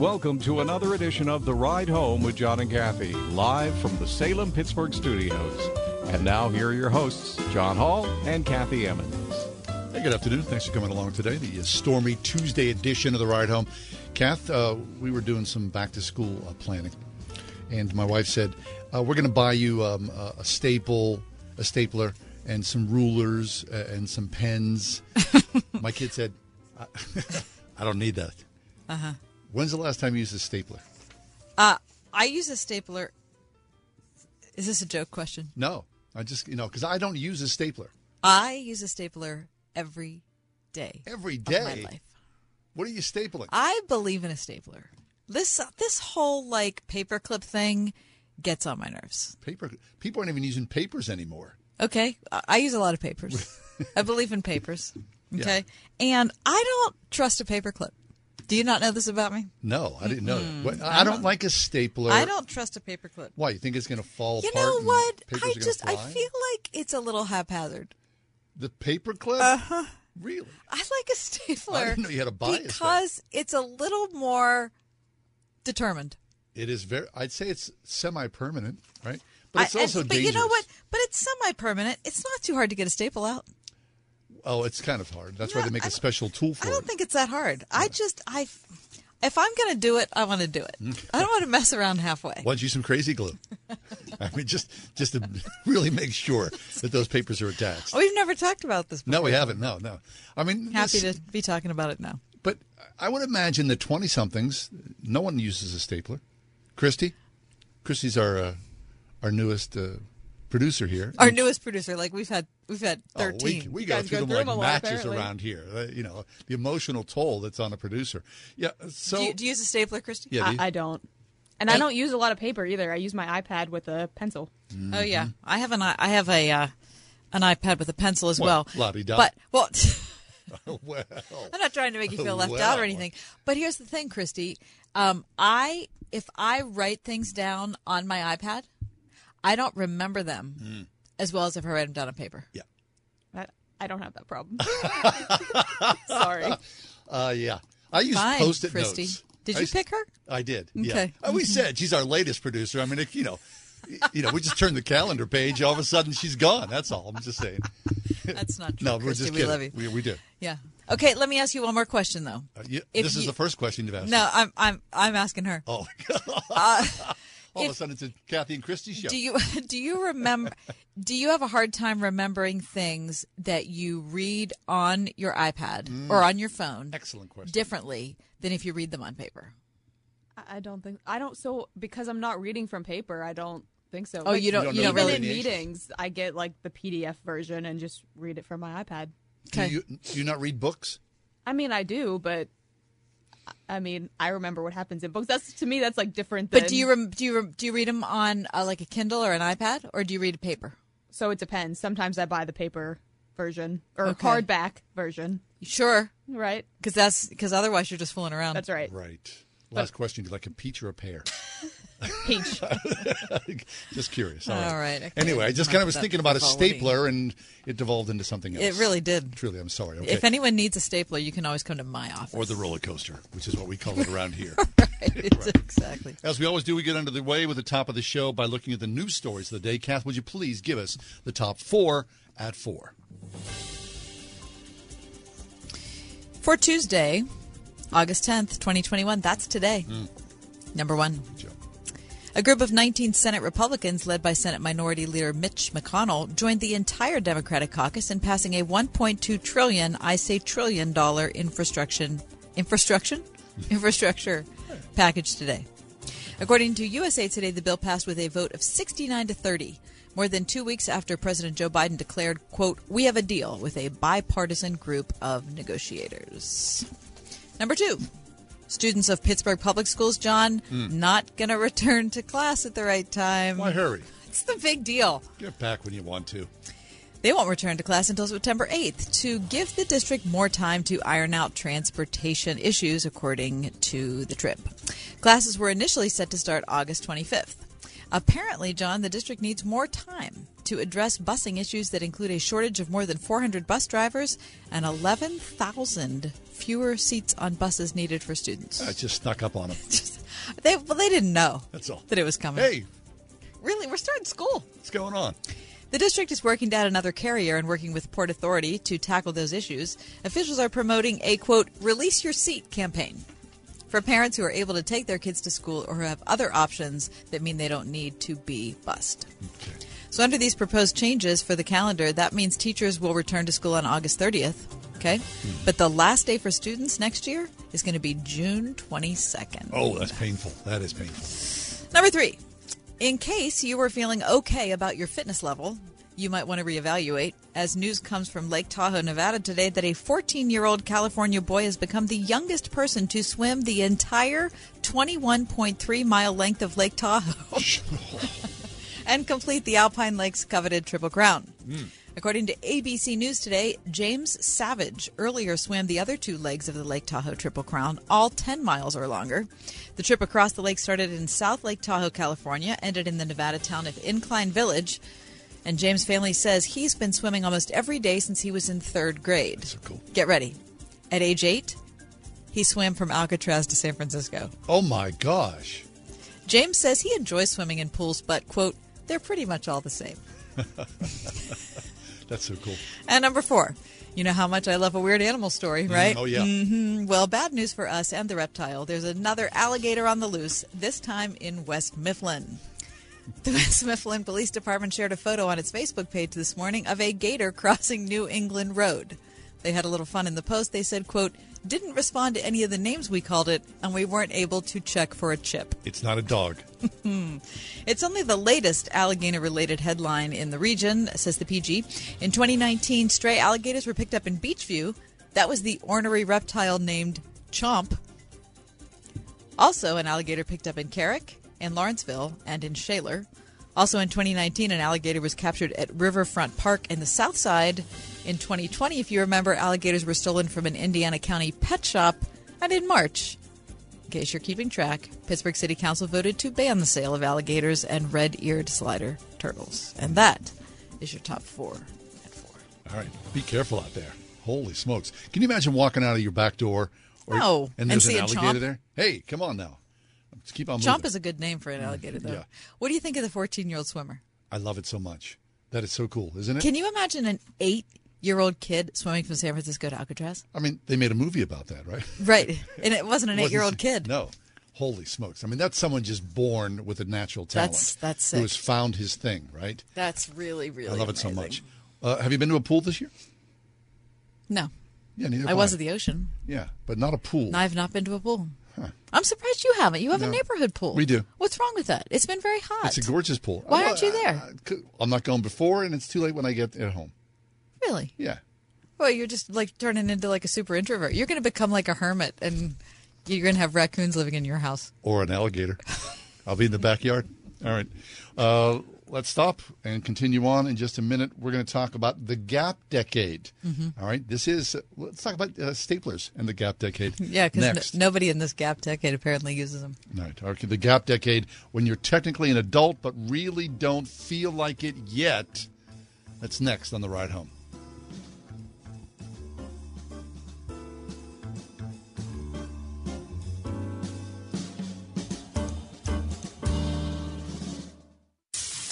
Welcome to another edition of The Ride Home with John and Kathy, live from the Salem Pittsburgh studios. And now, here are your hosts, John Hall and Kathy Emmons. Hey, good afternoon. Thanks for coming along today. The uh, stormy Tuesday edition of The Ride Home. Kath, uh, we were doing some back to school uh, planning, and my wife said, uh, We're going to buy you um, a, a staple, a stapler, and some rulers uh, and some pens. my kid said, I, I don't need that. Uh huh. When's the last time you used a stapler? Uh, I use a stapler. Is this a joke question? No, I just you know because I don't use a stapler I use a stapler every day. Every day. of my life. What are you stapling? I believe in a stapler. This this whole like paperclip thing gets on my nerves. Paper. People aren't even using papers anymore. Okay, I, I use a lot of papers. I believe in papers. Okay, and I don't trust a paperclip. Do you not know this about me? No, I didn't know that. I don't like a stapler. I don't trust a paperclip. Why? You think it's going to fall You know what? I just I feel like it's a little haphazard. the paper clip. Uh-huh. Really? I like a stapler. I didn't know you had a bias there. because it's a little more determined. It is very. I'd say it's semi-permanent, right? But it's I- also and- but dangerous. you know what? But it's semi-permanent. It's not too hard to get a staple out. Oh, it's kind of hard. That's why they make I a special tool for it. I don't it. think it's that hard. I just I, if I'm going to do it, I want to do it. I don't want to mess around halfway. Why don't you use some crazy glue? I mean, just just to really make sure that those papers are attached. Oh, we've never talked about this. Before. No, we haven't. No, no. I mean, Happy this- to be talking about it now. But I would imagine the twenty-somethings, no one uses a stapler. Christy, Christy's our uh, our newest uh, producer here. Our newest producer, like we've had, we've had Oh, thirteen. we, we go guys through go them through like them lot, matches apparently. around here. Uh, you know, the emotional toll that's on a producer. Yeah. So do, you, do you use a stapler, Christy? yeah, do you- I, I don't. And I don't use a lot of paper either. I use my iPad with a pencil. Oh yeah, I have an i- I have a uh, an iPad with a pencil as Well, well. la-di-da. But well, well, I'm not trying to make you feel left out or anything. But here's the thing, Christy. Um, I if I write things down on my iPad, I don't remember them Mm. as well as if I write them down on paper. yeah, I, I don't have that problem. Sorry. uh, yeah. I use Fine, post-it Christy. notes. Did I you used- pick her? I did. Yeah. Okay. Uh, we said she's our latest producer. I mean, if, you know, you know, we just turned the calendar page. All of a sudden, she's gone. That's all. I'm just saying. That's not true. No, we're Christy. just we kidding. love you. We, we do. Yeah. Okay. Let me ask you one more question, though. Uh, you- If this is you- the first question you've asked. No, me. I'm I'm I'm asking her. Oh, God. Uh, all of a sudden, it's a Kathy and Christy show. Do you do you remember? do you have a hard time remembering things that you read on your iPad or on your phone Mm. Excellent question. differently than if you read them on paper? I, I don't think I don't. So because I'm not reading from paper, I don't think so. Oh, you don't- don't you know don't really. Even in delineations? meetings, I get like the PDF version and just read it from my iPad. Do you, do you not read books? I mean, I do, but I mean, I remember what happens in books. That's to me, that's like different. Than, But do you rem- do you rem- do you read them on uh, like a Kindle or an iPad, or do you read a paper? So it depends. Sometimes I buy the paper version or Okay. hardback version. Sure, Right. because that's because otherwise you're just fooling around. That's right. Right. Last question. Do you like a peach or a pear? Peach. just curious. All right, okay. Anyway, I just kind of was thinking about a that's all we need. stapler and it devolved into something else. It really did. Truly, I'm sorry. Okay. If anyone needs a stapler, you can always come to my office. or the roller coaster, which is what we call it around here. exactly. As we always do, we get under the way with the top of the show by looking at the news stories of the day. Kath, would you please give us the top four at four? For Tuesday, August 10th, 2021, that's today. Hmm. Number one. Good job. A group of 19 Senate Republicans, led by Senate Minority Leader Mitch McConnell, joined the entire Democratic caucus in passing a 1.2 trillion, I say trillion dollar infrastructure infrastructure infrastructure package today. According to USA Today, the bill passed with a vote of 69 to 30, more than 2 weeks after President Joe Biden declared, quote, "We have a deal with a bipartisan group of negotiators." Number 2. Students of Pittsburgh Public Schools, John, hmm. not going to return to class at the right time. Why hurry? It's the big deal. Get back when you want to. They won't return to class until September 8th to give the district more time to iron out transportation issues, according to the Trib. Classes were initially set to start August 25th. Apparently, John, the district needs more time to address busing issues that include a shortage of more than 400 bus drivers and 11,000 fewer seats on buses needed for students. I just snuck up on them. They, well, they didn't know That's all. that it was coming. Hey, Really, we're starting school. what's going on? The district is working to add another carrier and working with Port Authority to tackle those issues. Officials are promoting a quote, release your seat campaign for parents who are able to take their kids to school or who have other options that mean they don't need to be bused. So, under these proposed changes for the calendar, that means teachers will return to school on August 30th. Okay. Hmm. But the last day for students next year is going to be June 22nd. Oh, that's painful. That is painful. Number three, in case you were feeling okay about your fitness level, you might want to reevaluate. As news comes from Lake Tahoe, Nevada today, that a 14 year old California boy has become the youngest person to swim the entire 21.3 mile length of Lake Tahoe and complete the Alpine Lakes coveted Triple Crown. Hmm. According to ABC News today, James Savage earlier swam the other two legs of the Lake Tahoe Triple Crown, all 10 miles or longer. The trip across the lake started in South Lake Tahoe, California, ended in the Nevada town of Incline Village. And James' family says he's been swimming almost every day since he was in third grade. So cool. Get ready. At age eight, he swam from Alcatraz to San Francisco. Oh my gosh. James says he enjoys swimming in pools, but, quote, they're pretty much all the same. That's so cool. And number four, you know how much I love a weird animal story, right? oh, yeah. Mm-hmm. Well, bad news for us and the reptile. There's another alligator on the loose, this time in West Mifflin. The West Mifflin Police Department shared a photo on its Facebook page this morning of a gator crossing New England Road. They had a little fun in the post. They said, quote, didn't respond to any of the names we called it, and we weren't able to check for a chip. It's not a dog. It's only the latest alligator related headline in the region, says the PG. In 2019, stray alligators were picked up in Beechview. That was the ornery reptile named Chomp. Also, an alligator picked up in Carrick, in Lawrenceville, and in Shaler. Also in 2019, an alligator was captured at Riverfront Park in the South Side. In 2020, if you remember, alligators were stolen from an Indiana County pet shop. And in March, in case you're keeping track, Pittsburgh City Council voted to ban the sale of alligators and red eared slider turtles. And that is your top four at four. All right. Be careful out there. Holy smokes. Can you imagine walking out of your back door or, No, and and there's an alligator Chomp. there? Hey, come on now. Let's keep on Chomp moving. is a good name for an mm, alligator, though. yeah. What do you think of the 14 year old swimmer? I love it so much. That is so cool, isn't it? Can you imagine an eight year old kid swimming from San Francisco to Alcatraz? I mean, they made a movie about that, right? Right. And it wasn't an eight year old kid. No. Holy smokes. I mean, that's someone just born with a natural talent. That's- that's Who sick. has found his thing, right? That's really, really I love it so amazing. much. Uh, have you been to a pool this year? No. Yeah, neither I have was at the ocean. Yeah, but not a pool. I've not been to a pool. I'm surprised you haven't. You have a neighborhood pool. We do. What's wrong with that? It's been very hot. It's a gorgeous pool. Why aren't you there? I- I'm not going before, and it's too late when I get at home. Really? Yeah. Well, you're just like turning into like a super introvert. You're going to become like a hermit, and you're going to have raccoons living in your house. Or an alligator. I'll be in the backyard. All right. Uh, let's stop and continue on in just a minute. We're going to talk about the Gap Decade. Mm-hmm. All right. This is, let's talk about uh, staplers and the Gap Decade. Yeah, because nobody in this gap decade apparently uses them. Right. Okay. The gap decade, when you're technically an adult but really don't feel like it yet. That's next on the ride home.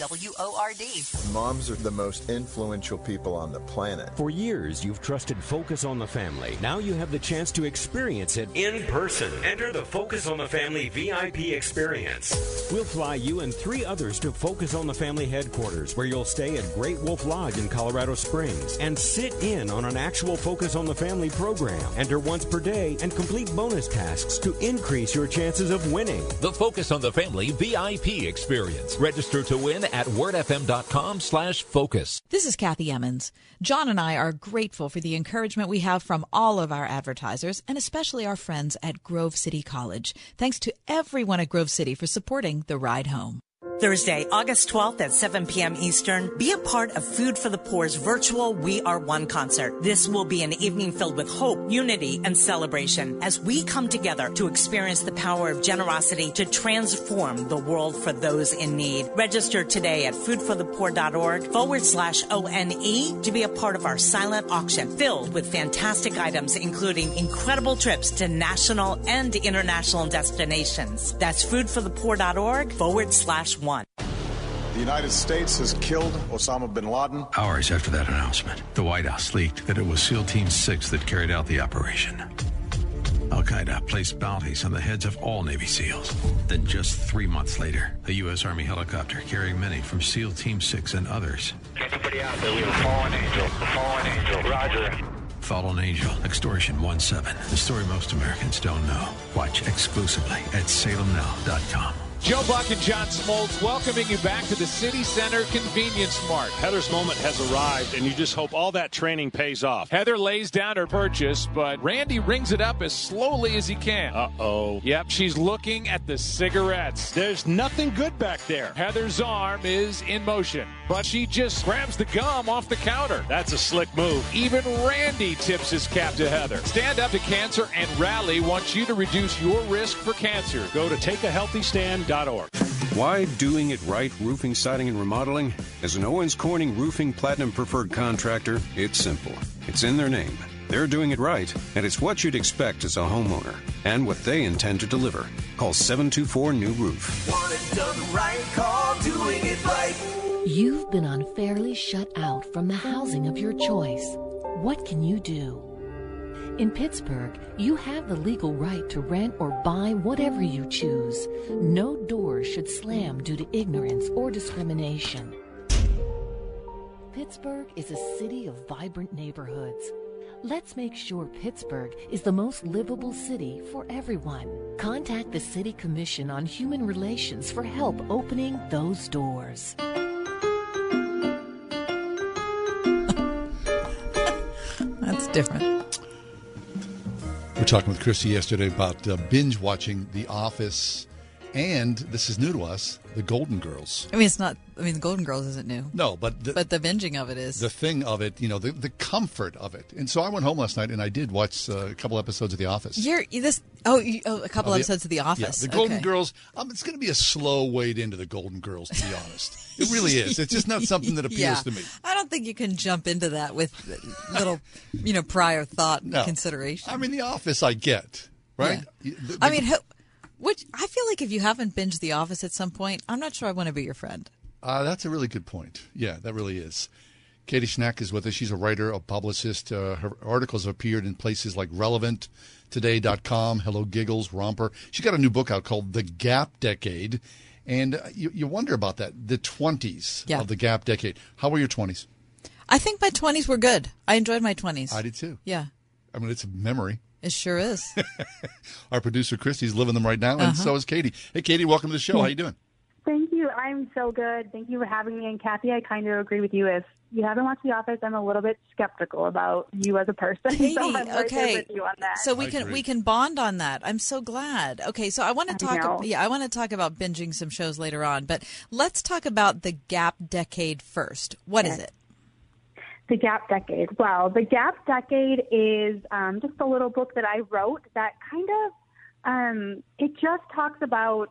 W-O-R-D. Moms are the most influential people on the planet. For years, you've trusted Focus on the Family. Now you have the chance to experience it in person. Enter the Focus on the Family VIP experience. We'll fly you and three others to Focus on the Family headquarters, where you'll stay at Great Wolf Lodge in Colorado Springs and sit in on an actual Focus on the Family program. Enter once per day and complete bonus tasks to increase your chances of winning. The Focus on the Family VIP experience. Register to win at wordfm.com slash focus. This is Kathy Emmons. John and I are grateful for the encouragement we have from all of our advertisers and especially our friends at Grove City College. Thanks to everyone at Grove City for supporting the ride home. Thursday, August 12th at 7 p.m. Eastern, be a part of Food for the Poor's virtual We Are One concert. This will be an evening filled with hope, unity, and celebration as we come together to experience the power of generosity to transform the world for those in need. Register today at foodforthepoor.org forward slash ONE to be a part of our silent auction filled with fantastic items, including incredible trips to national and international destinations. That's foodforthepoor.org forward slash one. The United States has killed Osama bin Laden. Hours after that announcement, the White House leaked that it was SEAL Team 6 that carried out the operation. Al Qaeda placed bounties on the heads of all Navy SEALs. Then, just three months later, a U.S. Army helicopter carrying many from SEAL Team 6 and others. Anybody out there? We have a fallen angel. A fallen angel. Roger. Fallen Angel, Extortion 1 7. The story most Americans don't know. Watch exclusively at salemnow.com. Joe Buck and John Smoltz welcoming you back to the City Center Convenience Mart. Heather's moment has arrived, and you just hope all that training pays off. Heather lays down her purchase, but Randy rings it up as slowly as he can. Uh oh. Yep, she's looking at the cigarettes. There's nothing good back there. Heather's arm is in motion, but she just grabs the gum off the counter. That's a slick move. Even Randy tips his cap to Heather. Stand Up to Cancer and Rally wants you to reduce your risk for cancer. Go to takeahealthystand.com why doing it right roofing, siding, and remodeling? As an Owens Corning Roofing Platinum Preferred contractor, it's simple. It's in their name. They're doing it right, and it's what you'd expect as a homeowner, and what they intend to deliver. Call 724 New Roof. Want it done right? Call doing it right. You've been unfairly shut out from the housing of your choice. What can you do? In Pittsburgh, you have the legal right to rent or buy whatever you choose. No door should slam due to ignorance or discrimination. Pittsburgh is a city of vibrant neighborhoods. Let's make sure Pittsburgh is the most livable city for everyone. Contact the City Commission on Human Relations for help opening those doors. That's different. We were talking with Christy yesterday about uh, binge watching The Office, and this is new to us, The Golden Girls. I mean, it's not. I mean, the Golden Girls isn't new. No, but the, but the binging of it is the thing of it. You know, the the comfort of it. And so I went home last night and I did watch uh, a couple episodes of The Office. You're this. Oh, you, oh a couple Of the- episodes of The Office. Yeah, the Golden Okay. Girls. Um, it's going to be a slow wade into the Golden Girls, to be honest. It really is. It's just not something that appeals yeah. to me. I don't think you can jump into that with little, you know, prior thought No. consideration. I mean, The Office, I get right. The- I mean, who, which I feel like if you haven't binged The Office at some point, I'm not sure I want to be your friend. Uh, that's a really good point. Yeah, that really is. Katie Schnack is with us. She's a writer, a publicist. Uh, her articles have appeared in places like Relevant, Today.com, Hello Giggles, Romper. She's got a new book out called The Gap Decade. And uh, you, you wonder about that, the 20s Yeah. of the Gap Decade. How were your 20s? I think my 20s were good. I enjoyed my 20s. I did too. Yeah, I mean, it's a memory. It sure is. Our producer, Christy's living them right now, and Uh-huh. so is Katie. Hey, Katie, welcome to the show. How you doing? Thank you. I'm so good. Thank you for having me. And Kathy, I kind of agree with you. If you haven't watched The Office, I'm a little bit skeptical about you as a person. Katie, so I'm right okay. with you on that. So we can we can bond on that. I'm so glad. Okay, so I want to I know. talk. Yeah, I want to talk about binging some shows later on, but let's talk about the Gap Decade first. What is Okay. it? The Gap Decade. Well, The Gap Decade is um, just a little book that I wrote that kind of um, it just talks about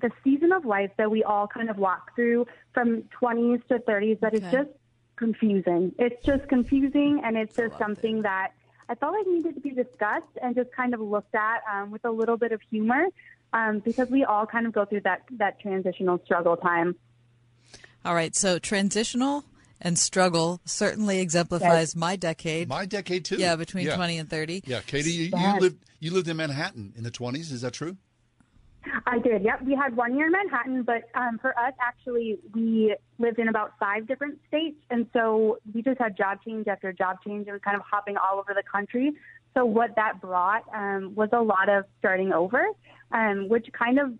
the season of life that we all kind of walk through from 20s to 30s that is Okay. just confusing. It's just confusing, and it's just something that I felt like needed to be discussed and just kind of looked at um, with a little bit of humor um, because we all kind of go through that that transitional struggle time. All right, so transitional and struggle certainly exemplifies my decade. My decade too. Yeah, between Yeah. 20 and 30. Yeah, Katie, you, you lived you lived in Manhattan in the 20s. Is that true? I did. Yep. We had one year in Manhattan, but um, for us, actually, we lived in about five different states, and so we just had job change after job change, and we kind of hopping all over the country. So what that brought um, was a lot of starting over, um, which kind of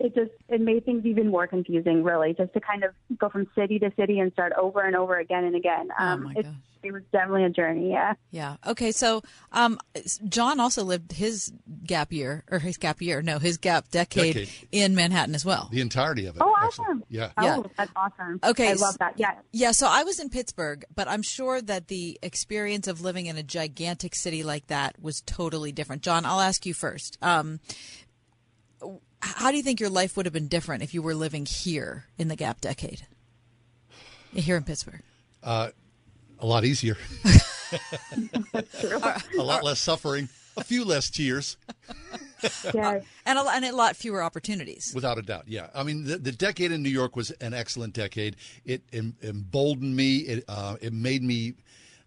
it just it made things even more confusing, really, just to kind of go from city to city and start over and over again and again. Um, Oh, my it, it was definitely a journey. Yeah. Yeah. Okay. So, um, John also lived his gap year or his gap year, no, his gap decade, Decade. in Manhattan as well. The entirety of it. Oh, actually. awesome. Yeah. Yeah. Oh, that's awesome. Okay, I love that. Yeah. Yeah, so I was in Pittsburgh, but I'm sure that the experience of living in a gigantic city like that was totally different. John, I'll ask you first. Um, how do you think your life would have been different if you were living here in the Gap decade? Here in Pittsburgh. Uh, a lot easier. a lot less suffering. A few less tears. yeah. And a, lot- and a lot fewer opportunities. Without a doubt, yeah. I mean, the, the decade in New York was an excellent decade. It em, emboldened me. It uh, it made me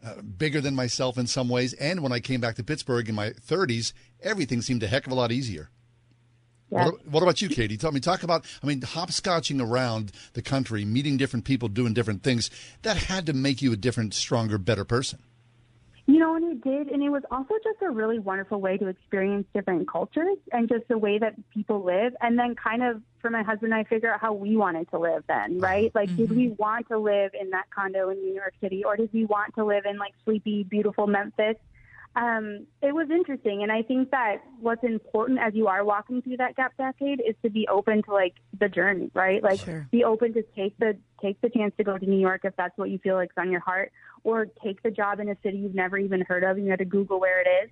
uh, bigger than myself in some ways. And when I came back to Pittsburgh in my 30s, everything seemed a heck of a lot easier. Yeah. What, what about you, Katie? Tell me, talk about, I mean, hopscotching around the country, meeting different people, doing different things. That had to make you a different, stronger, better person. You know, and it did, and it was also just a really wonderful way to experience different cultures and just the way that people live, and then kind of for my husband and I figure out how we wanted to live then, uh-huh. right? Like, did we mm-hmm. want to live in that condo in New York City, or did we want to live in like sleepy, beautiful Memphis? Um, it was interesting, and I think that what's important as you are walking through that gap decade is to be open to like the journey, right? Like, Sure. be open to take the take the chance to go to New York if that's what you feel like's on your heart, or take the job in a city you've never even heard of and you have to Google where it is.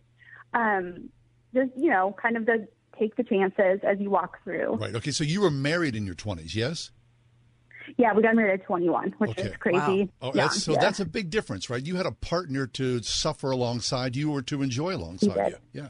Um, just you know, kind of the take the chances as you walk through. Right. Okay. So you were married in your 20s, yes? Yeah, we got married at 21, which Okay. is crazy. Oh, young, that's, so yeah. that's a big difference, right? You had a partner to suffer alongside you or to enjoy alongside you. Yeah.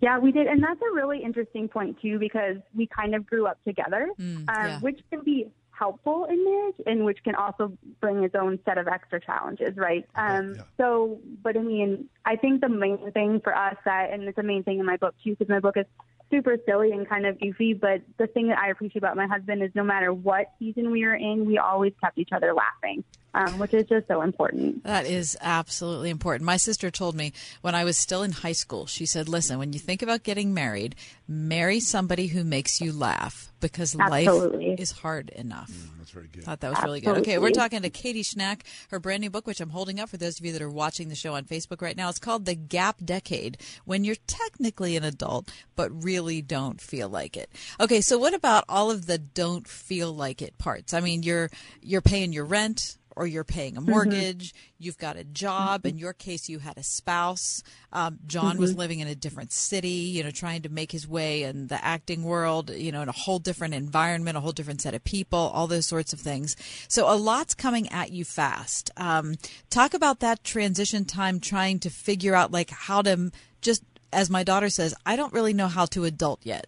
Yeah, we did, and that's a really interesting point too, because we kind of grew up together, um, yeah. which can be helpful in marriage, and which can also bring its own set of extra challenges, right? Um, So, but I mean, I think the main thing for us that, and it's the main thing in my book too, because my book is super silly and kind of goofy, but the thing that I appreciate about my husband is no matter what season we were in, we always kept each other laughing, um, which is just so important. That is absolutely important. My sister told me when I was still in high school, she said, listen, when you think about getting married, marry somebody who makes you laugh because Absolutely. life is hard enough. That's very good. Thought that was really good. Okay, we're talking to Katie Schnack, her brand new book, which I'm holding up for those of you that are watching the show on Facebook right now. It's called The Gap Decade When You're Technically an Adult, but Really Don't Feel Like It. Okay, so what about all of the don't feel like it parts? I mean, you're you're paying your rent or you're paying a mortgage, you've got a job. In your case, you had a spouse. Um, John was Mhm. living in a different city, you know, trying to make his way in the acting world, you know, in a whole different environment, a whole different set of people, all those sorts of things. So a lot's coming at you fast. Um, talk about that transition time, trying to figure out like how to just, as my daughter says, I don't really know how to adult yet.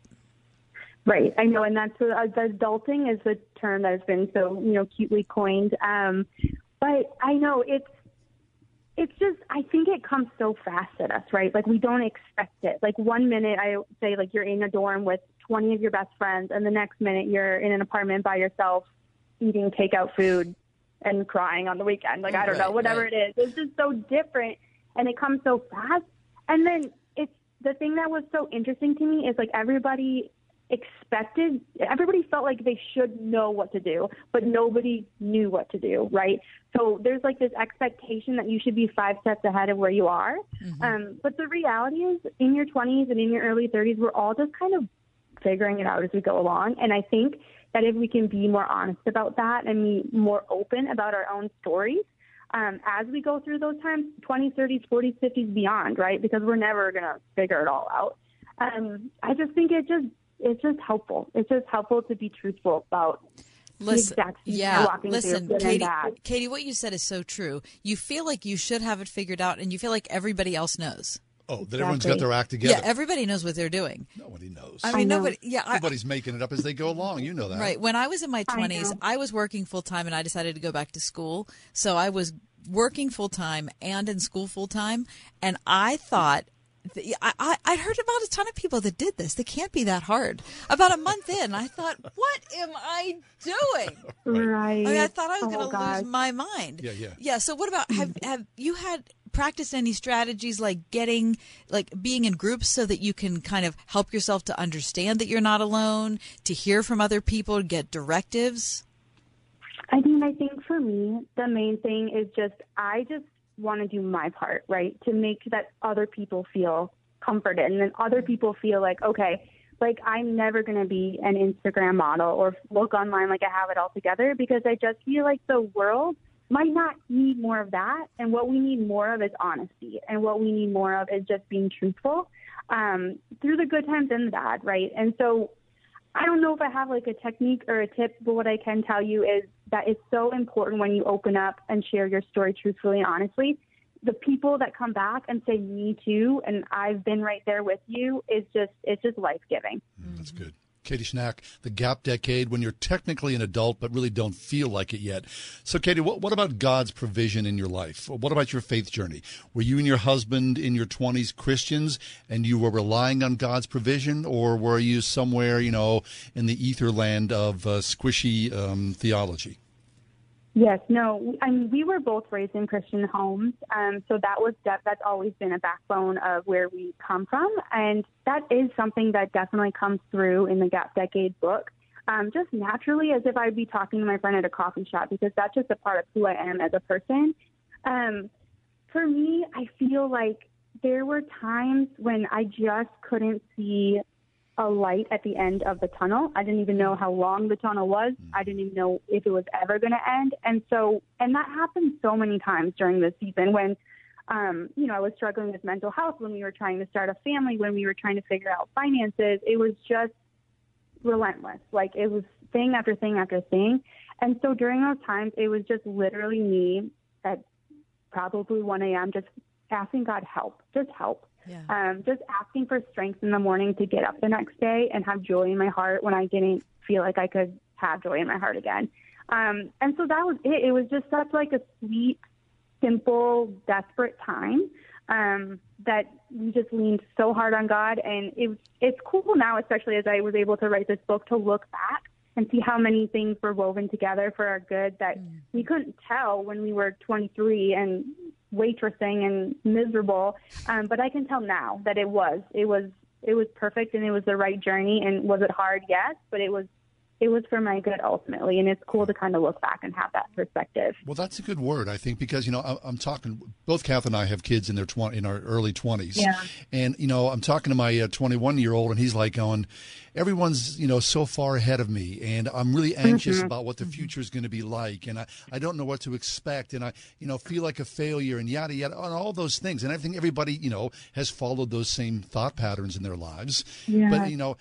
Right, I know, and that's uh, the adulting is the term that has been so you know cutely coined. Um, but I know it's it's just I think it comes so fast at us, right? Like we don't expect it. Like one minute I say like you're in a dorm with 20 of your best friends, and the next minute you're in an apartment by yourself, eating takeout food and crying on the weekend. Like I don't know, whatever right. it is, it's just so different, and it comes so fast. And then it's the thing that was so interesting to me is like everybody expected everybody felt like they should know what to do but nobody knew what to do right? So there's like this expectation that you should be five steps ahead of where you are. Um, but the reality is in your 20s and in your early 30s we're all just kind of figuring it out as we go along. And i think that if we can be more honest about that and be more open about our own stories um, as we go through those times 20s 30s 40s 50s beyond right? Because we're never going to figure it all out. Um, i just think it just it's just helpful. It's just helpful to be truthful about Listen, the exact season yeah, you're walking listen, through, Katie. Katie, what you said is so true. You feel like you should have it figured out, and you feel like everybody else knows. Oh, that everyone's got their act together. Yeah, everybody knows what they're doing. Nobody knows. I mean, nobody. Yeah, I, Nobody's making it up as they go along. You know that. Right. When I was in my 20s, know. I, was working full time and I decided to go back to school. So I was working full time and in school full time. And I thought, th- I, I, I'd heard about a ton of people that did this. They can't be that hard. About a month in, I thought, what am I doing? Right. I mean, I thought I was Oh, going to lose my mind. Yeah, yeah. Yeah. So what about have have you had practice any strategies like getting, like being in groups so that you can kind of help yourself to understand that you're not alone, to hear from other people, get directives? I mean, I think for me, the main thing is just I just want to do my part, right? To make that other people feel comforted and then other people feel like, okay, like I'm never going to be an Instagram model or look online like I have it all together because I just feel like the world might not need more of that. And what we need more of is honesty. And what we need more of is just being truthful um, through the good times and the bad, right? And so I don't know if I have like a technique or a tip, but what I can tell you is that it's so important when you open up and share your story truthfully and honestly. The people that come back and say me too, and I've been right there with you, is just it's just life giving. Mm, that's good. Katie Schnack, the gap decade, when you're technically an adult but really don't feel like it yet. So, Katie, what, what about God's provision in your life? What about your faith journey? Were you and your husband in your 20s Christians and you were relying on God's provision, or were you somewhere, you know, in the ether land of uh, squishy um, theology? Yes, no. I mean, we were both raised in Christian homes, um, so that was de- that's always been a backbone of where we come from, and that is something that definitely comes through in the Gap Decade book. Um, just naturally, as if I'd be talking to my friend at a coffee shop, because that's just a part of who I am as a person. Um, for me, I feel like there were times when I just couldn't see a light at the end of the tunnel. I didn't even know how long the tunnel was. I didn't even know if it was ever going to end. And so, and that happened so many times during this season when, um, you know, I was struggling with mental health, when we were trying to start a family, when we were trying to figure out finances. It was just relentless. Like it was thing after thing after thing. And so during those times, it was just literally me at probably 1 a.m. just asking God help, just help yeah. Um, just asking for strength in the morning to get up the next day and have joy in my heart when I didn't feel like I could have joy in my heart again. Um, and so that was it. It was just such like a sweet, simple, desperate time um, that we just leaned so hard on God. And it, it's cool now, especially as I was able to write this book, to look back and see how many things were woven together for our good that mm. we couldn't tell when we were 23 and waitressing and miserable. Um, but I can tell now that it was. It was it was perfect and it was the right journey. And was it hard? Yes, but it was it was for my good ultimately. And it's cool to kind of look back and have that perspective. Well, that's a good word, I think, because you know I'm talking. Both Kath and I have kids in their twenty in our early twenties, yeah. and you know I'm talking to my 21 uh, year old, and he's like going, everyone's you know so far ahead of me, and I'm really anxious mm-hmm. about what the future is going to be like, and I I don't know what to expect, and I you know feel like a failure, and yada yada, and all those things, and I think everybody you know has followed those same thought patterns in their lives, yeah. but you know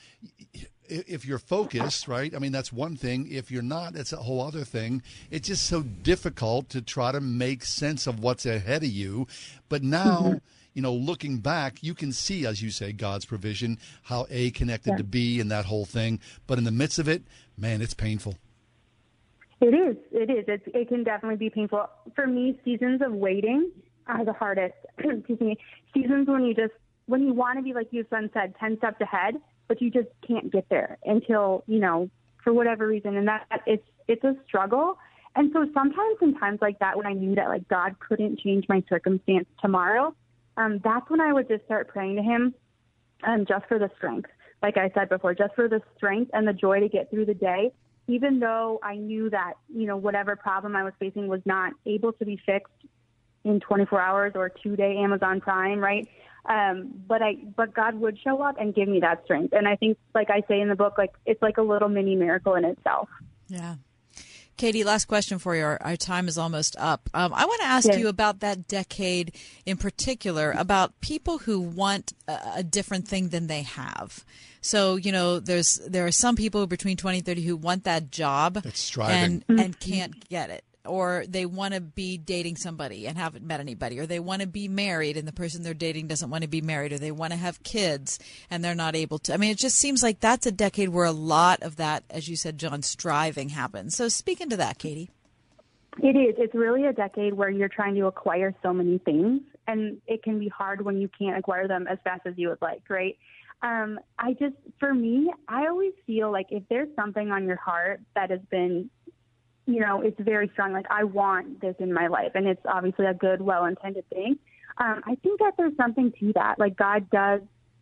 if you're focused, right? I mean, that's one thing. If you're not, it's a whole other thing. It's just so difficult to try to make sense of what's ahead of you. But now, mm-hmm. you know, looking back, you can see, as you say, God's provision, how A connected yeah. to B and that whole thing. But in the midst of it, man, it's painful. It is. It is. It's, it can definitely be painful. For me, seasons of waiting are the hardest. Excuse me. Seasons when you just, when you want to be, like your son said, 10 steps ahead but you just can't get there until you know for whatever reason, and that it's it's a struggle. And so sometimes in times like that, when I knew that like God couldn't change my circumstance tomorrow, um, that's when I would just start praying to Him, um, just for the strength. Like I said before, just for the strength and the joy to get through the day, even though I knew that you know whatever problem I was facing was not able to be fixed in 24 hours or two day Amazon Prime, right? Um, but I, but God would show up and give me that strength. And I think, like I say in the book, like it's like a little mini miracle in itself. Yeah. Katie, last question for you. Our, our time is almost up. Um, I want to ask yes. you about that decade in particular, about people who want a, a, different thing than they have. So, you know, there's there are some people between 20 and 30 who want that job and, mm-hmm. and can't get it or they want to be dating somebody and haven't met anybody, or they want to be married and the person they're dating doesn't want to be married, or they want to have kids and they're not able to. I mean, it just seems like that's a decade where a lot of that, as you said, John, striving happens. So speak into that, Katie. It is. It's really a decade where you're trying to acquire so many things, and it can be hard when you can't acquire them as fast as you would like, right? Um, I just, for me, I always feel like if there's something on your heart that has been you know, it's very strong. Like I want this in my life, and it's obviously a good, well-intended thing. um, I think that there's something to that. Like God does,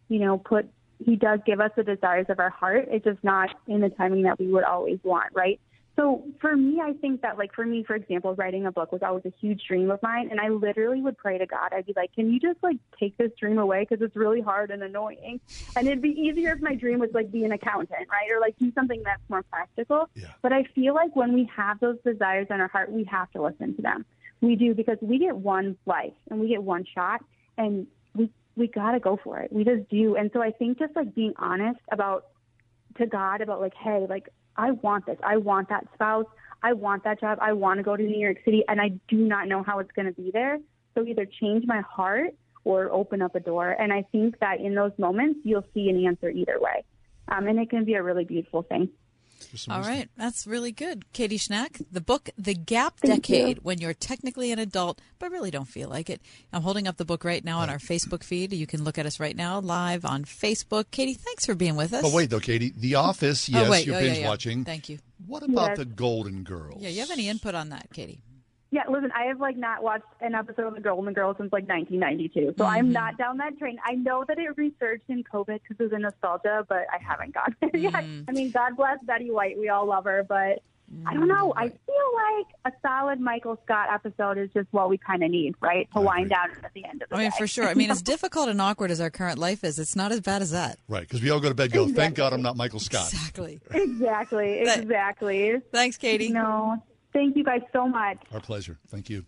you know, put He does give us the desires of our heart. It's just not in the timing that we would always want, right? So for me, I think that like for me, for example, writing a book was always a huge dream of mine, and I literally would pray to God. I'd be like, "Can you just like take this dream away because it's really hard and annoying?" And it'd be easier if my dream was like be an accountant, right, or like do something that's more practical. Yeah. But I feel like when we have those desires in our heart, we have to listen to them. We do because we get one life and we get one shot, and we we gotta go for it. We just do. And so I think just like being honest about to God about like, hey, like I want this. I want that spouse. I want that job. I want to go to New York City, and I do not know how it's going to be there. So either change my heart or open up a door. And I think that in those moments, you'll see an answer either way. Um, and it can be a really beautiful thing. All right, that's really good. Katie Schnack, the book The Gap Thank Decade you. When You're Technically an Adult but Really Don't Feel Like It. I'm holding up the book right now on our Facebook feed. You can look at us right now live on Facebook. Katie, thanks for being with us. Oh, wait, though, Katie. The Office, oh, yes, oh, wait. you're oh, binge yeah, yeah. watching. Thank you. What about Yes. the Golden Girls? Yeah, you have any input on that, Katie? Yeah, listen, I have like not watched an episode of The Golden Girls since like 1992, so I'm Mhm. not down that train. I know that it resurged in COVID because it was a nostalgia, but I haven't gotten there yet. I mean, God bless Betty White, we all love her, but I don't know. I feel like a solid Michael Scott episode is just what we kind of need, right, to wind down at the end of the I mean, day. for sure. I mean, as difficult and awkward as our current life is, it's not as bad as that. Right, because we all go to bed and go, thank God I'm not Michael Scott. Exactly. exactly, exactly. Thanks, Katie. No, thank you guys so much. Our pleasure. Thank you.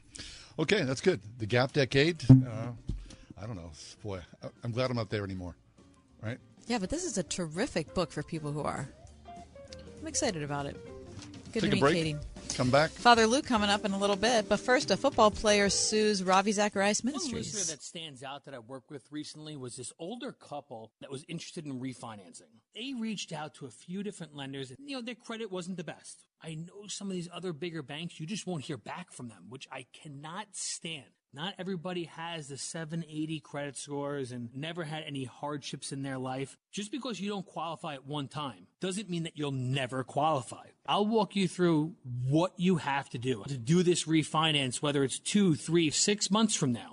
Okay, that's good. The Gap Decade. Uh, I don't know. Boy, I- I'm glad I'm not there anymore. Right? Yeah, but this is a terrific book for people who are. I'm excited about it. Good Take to a meet break. Katie. Come back. Father Lou coming up in a little bit, but first, a football player sues Ravi Zacharias Ministries. One listener that stands out that I worked with recently was this older couple that was interested in refinancing. They reached out to a few different lenders, and you know their credit wasn't the best. I know some of these other bigger banks, you just won't hear back from them, which I cannot stand. Not everybody has the 780 credit scores and never had any hardships in their life. Just because you don't qualify at one time doesn't mean that you'll never qualify. I'll walk you through what you have to do to do this refinance, whether it's two, three, six months from now.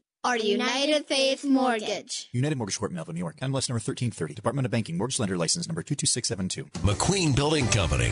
are United Faith Mortgage. United Mortgage Corp, Melville, New York. MLS number 1330. Department of Banking. Mortgage Lender License number 22672. McQueen Building Company.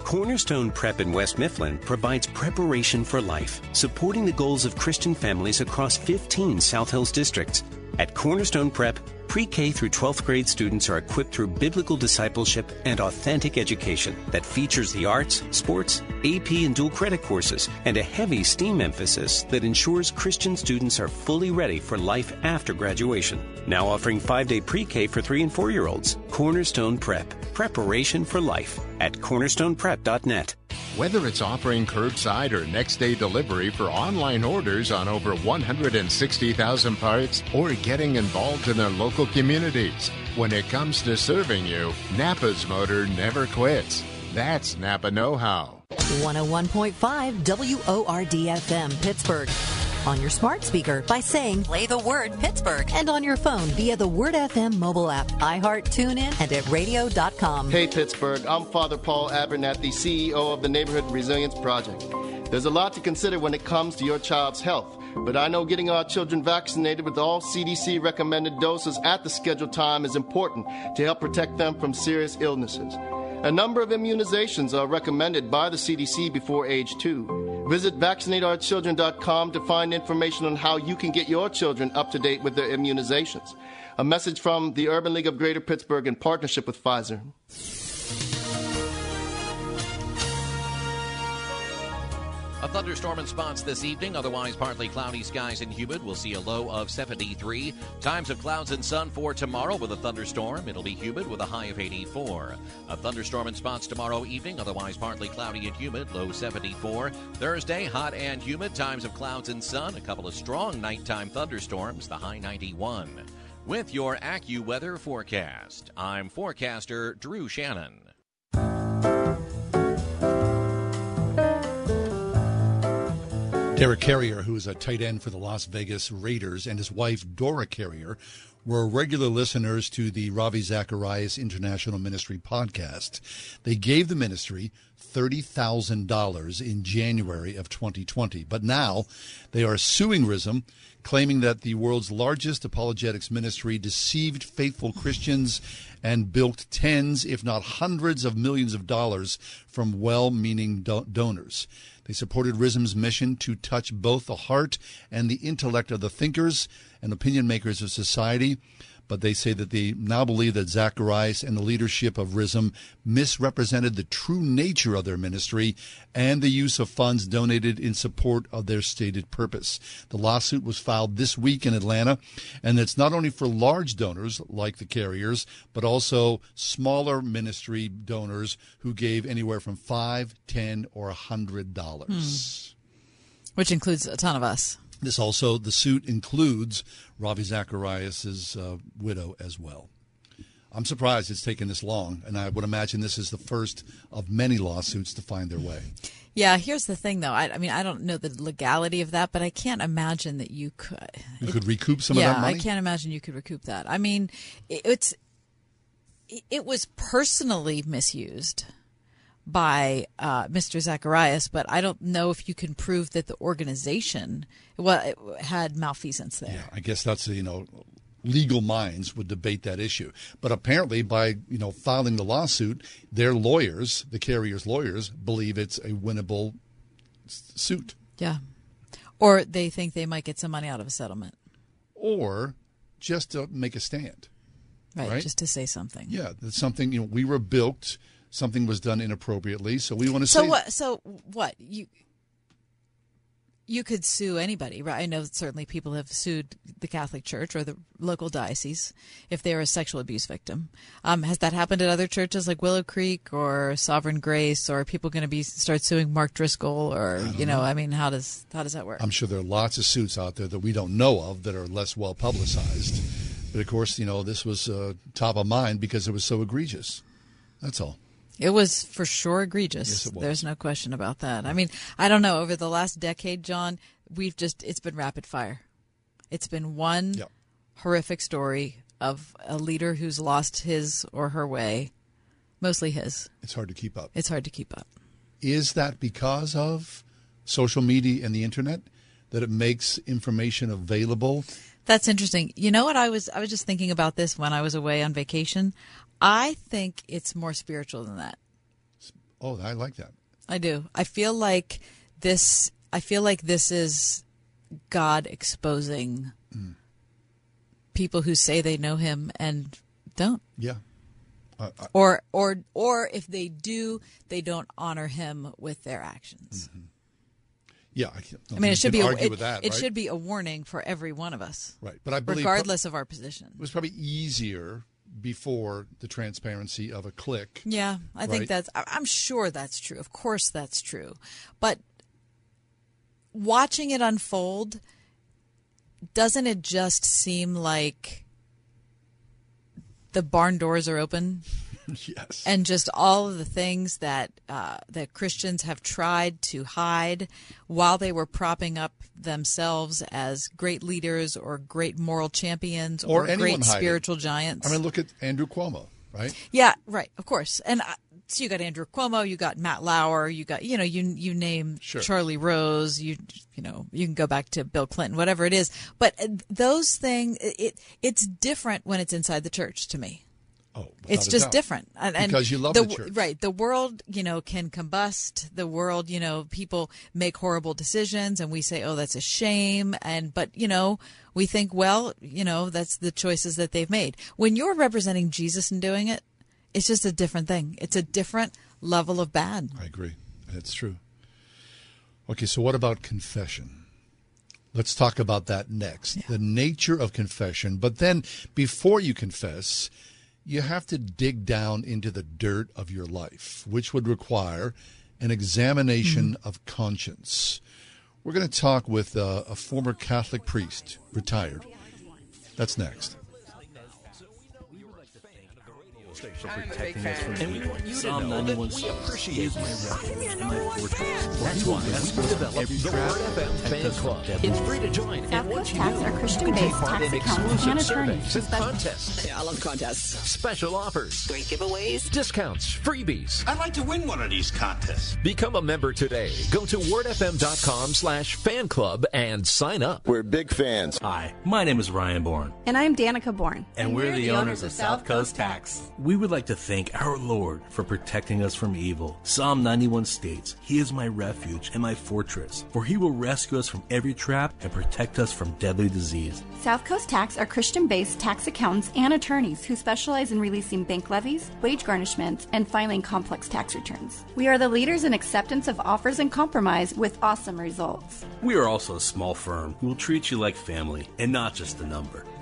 Cornerstone Prep in West Mifflin provides preparation for life, supporting the goals of Christian families across 15 South Hills districts. At Cornerstone Prep, pre K through 12th grade students are equipped through biblical discipleship and authentic education that features the arts, sports, AP, and dual credit courses, and a heavy STEAM emphasis that ensures Christian students are fully ready for life after graduation. Now offering five day pre K for three and four year olds. Cornerstone Prep, preparation for life at cornerstoneprep.net. Whether it's offering curbside or next day delivery for online orders on over 160,000 parts or getting involved in their local communities, when it comes to serving you, Napa's Motor never quits. That's Napa Know How. 101.5 WORD FM Pittsburgh. On your smart speaker by saying play the word Pittsburgh and on your phone via the Word FM mobile app, iHeart, TuneIn, and at radio.com. Hey Pittsburgh, I'm Father Paul Abernathy, CEO of the Neighborhood Resilience Project. There's a lot to consider when it comes to your child's health, but I know getting our children vaccinated with all CDC recommended doses at the scheduled time is important to help protect them from serious illnesses. A number of immunizations are recommended by the CDC before age 2. Visit vaccinateourchildren.com to find information on how you can get your children up to date with their immunizations. A message from the Urban League of Greater Pittsburgh in partnership with Pfizer. A thunderstorm in spots this evening, otherwise partly cloudy skies and humid. We'll see a low of 73. Times of clouds and sun for tomorrow with a thunderstorm. It'll be humid with a high of 84. A thunderstorm in spots tomorrow evening, otherwise partly cloudy and humid, low 74. Thursday, hot and humid, times of clouds and sun. A couple of strong nighttime thunderstorms, the high 91. With your AccuWeather forecast, I'm forecaster Drew Shannon. Derek Carrier, who is a tight end for the Las Vegas Raiders, and his wife, Dora Carrier, were regular listeners to the Ravi Zacharias International Ministry podcast. They gave the ministry $30,000 in January of 2020, but now they are suing RZIM, claiming that the world's largest apologetics ministry deceived faithful Christians and bilked tens, if not hundreds of millions of dollars from well meaning do- donors. They supported RZIM's mission to touch both the heart and the intellect of the thinkers and opinion makers of society. But they say that they now believe that Zacharias and the leadership of RZIM misrepresented the true nature of their ministry and the use of funds donated in support of their stated purpose. The lawsuit was filed this week in Atlanta, and it's not only for large donors like the Carriers, but also smaller ministry donors who gave anywhere from five, ten, or a hundred dollars. Hmm. Which includes a ton of us. This also, the suit includes Ravi Zacharias' uh, widow as well. I'm surprised it's taken this long, and I would imagine this is the first of many lawsuits to find their way. Yeah, here's the thing, though. I, I mean, I don't know the legality of that, but I can't imagine that you could. You could recoup some yeah, of that money. I can't imagine you could recoup that. I mean, it, it's it was personally misused by uh, Mr. Zacharias, but I don't know if you can prove that the organization well had malfeasance there. Yeah, I guess that's you know legal minds would debate that issue. But apparently, by you know filing the lawsuit, their lawyers, the Carrier's lawyers, believe it's a winnable s- suit, Yeah. Or they think they might get some money out of a settlement. or just to make a stand. Right, Right. just to say something. Yeah, that's something you know we were bilked. Something was done inappropriately, so we want to So say what? So what? You you could sue anybody, right? I know certainly people have sued the Catholic Church or the local diocese if they are a sexual abuse victim. Um, has that happened at other churches like Willow Creek or Sovereign Grace? Or are people going to be start suing Mark Driscoll? Or you know, I mean, how does how does that work? I'm sure there are lots of suits out there that we don't know of that are less well publicized. But of course, you know, this was uh, top of mind because it was so egregious. That's all. It was for sure egregious. Yes. There's no question about that. I mean, I don't know. Over the last decade, John, we've just, it's been rapid fire. It's been one horrific story of a leader who's lost his or her way, mostly his. It's hard to keep up. It's hard to keep up. Is that because of social media and the internet that it makes information available? That's interesting. You know what I was I was just thinking about this when I was away on vacation. I think it's more spiritual than that. Oh, I like that. I do. I feel like this I feel like this is God exposing mm. people who say they know him and don't. Yeah. Uh, I- Or or or if they do, they don't honor him with their actions. Mm-hmm. yeah. I, can't- I mean, it should be a, it, that, it right? should be a warning for every one of us. Right, but I believe regardless of our position. It was probably easier before the transparency of a click. Yeah, I think that's. I'm sure that's true. Of course, that's true. But watching it unfold, doesn't it just seem like the barn doors are open? yes. And just all of the things that uh, that Christians have tried to hide while they were propping up themselves as great leaders or great moral champions Or or, great hiding. spiritual giants. I mean, look at Andrew Cuomo, right? Yeah, right. Of course. And uh, so you got Andrew Cuomo, you got Matt Lauer, you got you know you you name Sure. Charlie Rose, you you know you can go back to Bill Clinton, whatever it is. But uh, those things, it it's different when it's inside the church to me. Oh, It's just doubt. different, and, and Because you love the church. right? The world, you know, can combust. The world, you know, people make horrible decisions, and we say, "Oh, that's a shame." And but you know, we think, well, you know, that's the choices that they've made. When you're representing Jesus and doing it, it's just a different thing. It's a different level of bad. I agree. That's true. Okay, so what about confession? Let's talk about that next. Yeah. The nature of confession. But then, before you confess, you have to dig down into the dirt of your life, which would require an examination mm-hmm. of conscience. We're going to talk with uh, a former Catholic priest, retired. That's next station protecting us from and we want you Psalm to know we appreciate my refuge and my fortress. That's why we developed every the Word FM Fan Club. It's free to join. South and Coast Tax are Christian-based tax accounts and attorneys. contests. Yeah, I love contests. Special offers. Great giveaways. Discounts. Freebies. I'd like to win one of these contests. Become a member today. Go to wordfm.com slash fan club and sign up. We're big fans. Hi, my name is Ryan Bourne. And I'm Danica Bourne. And, and we're, we're, the, the owners, owners of South Coast Tax. We would like to thank our Lord for protecting us from evil. Psalm 91 states, He is my refuge and my fortress, for He will rescue us from every trap and protect us from deadly disease. South Coast Tax are Christian based tax accountants and attorneys who specialize in releasing bank levies, wage garnishments, and filing complex tax returns. We are the leaders in acceptance of offers and compromise with awesome results. We are also a small firm who will treat you like family and not just a number.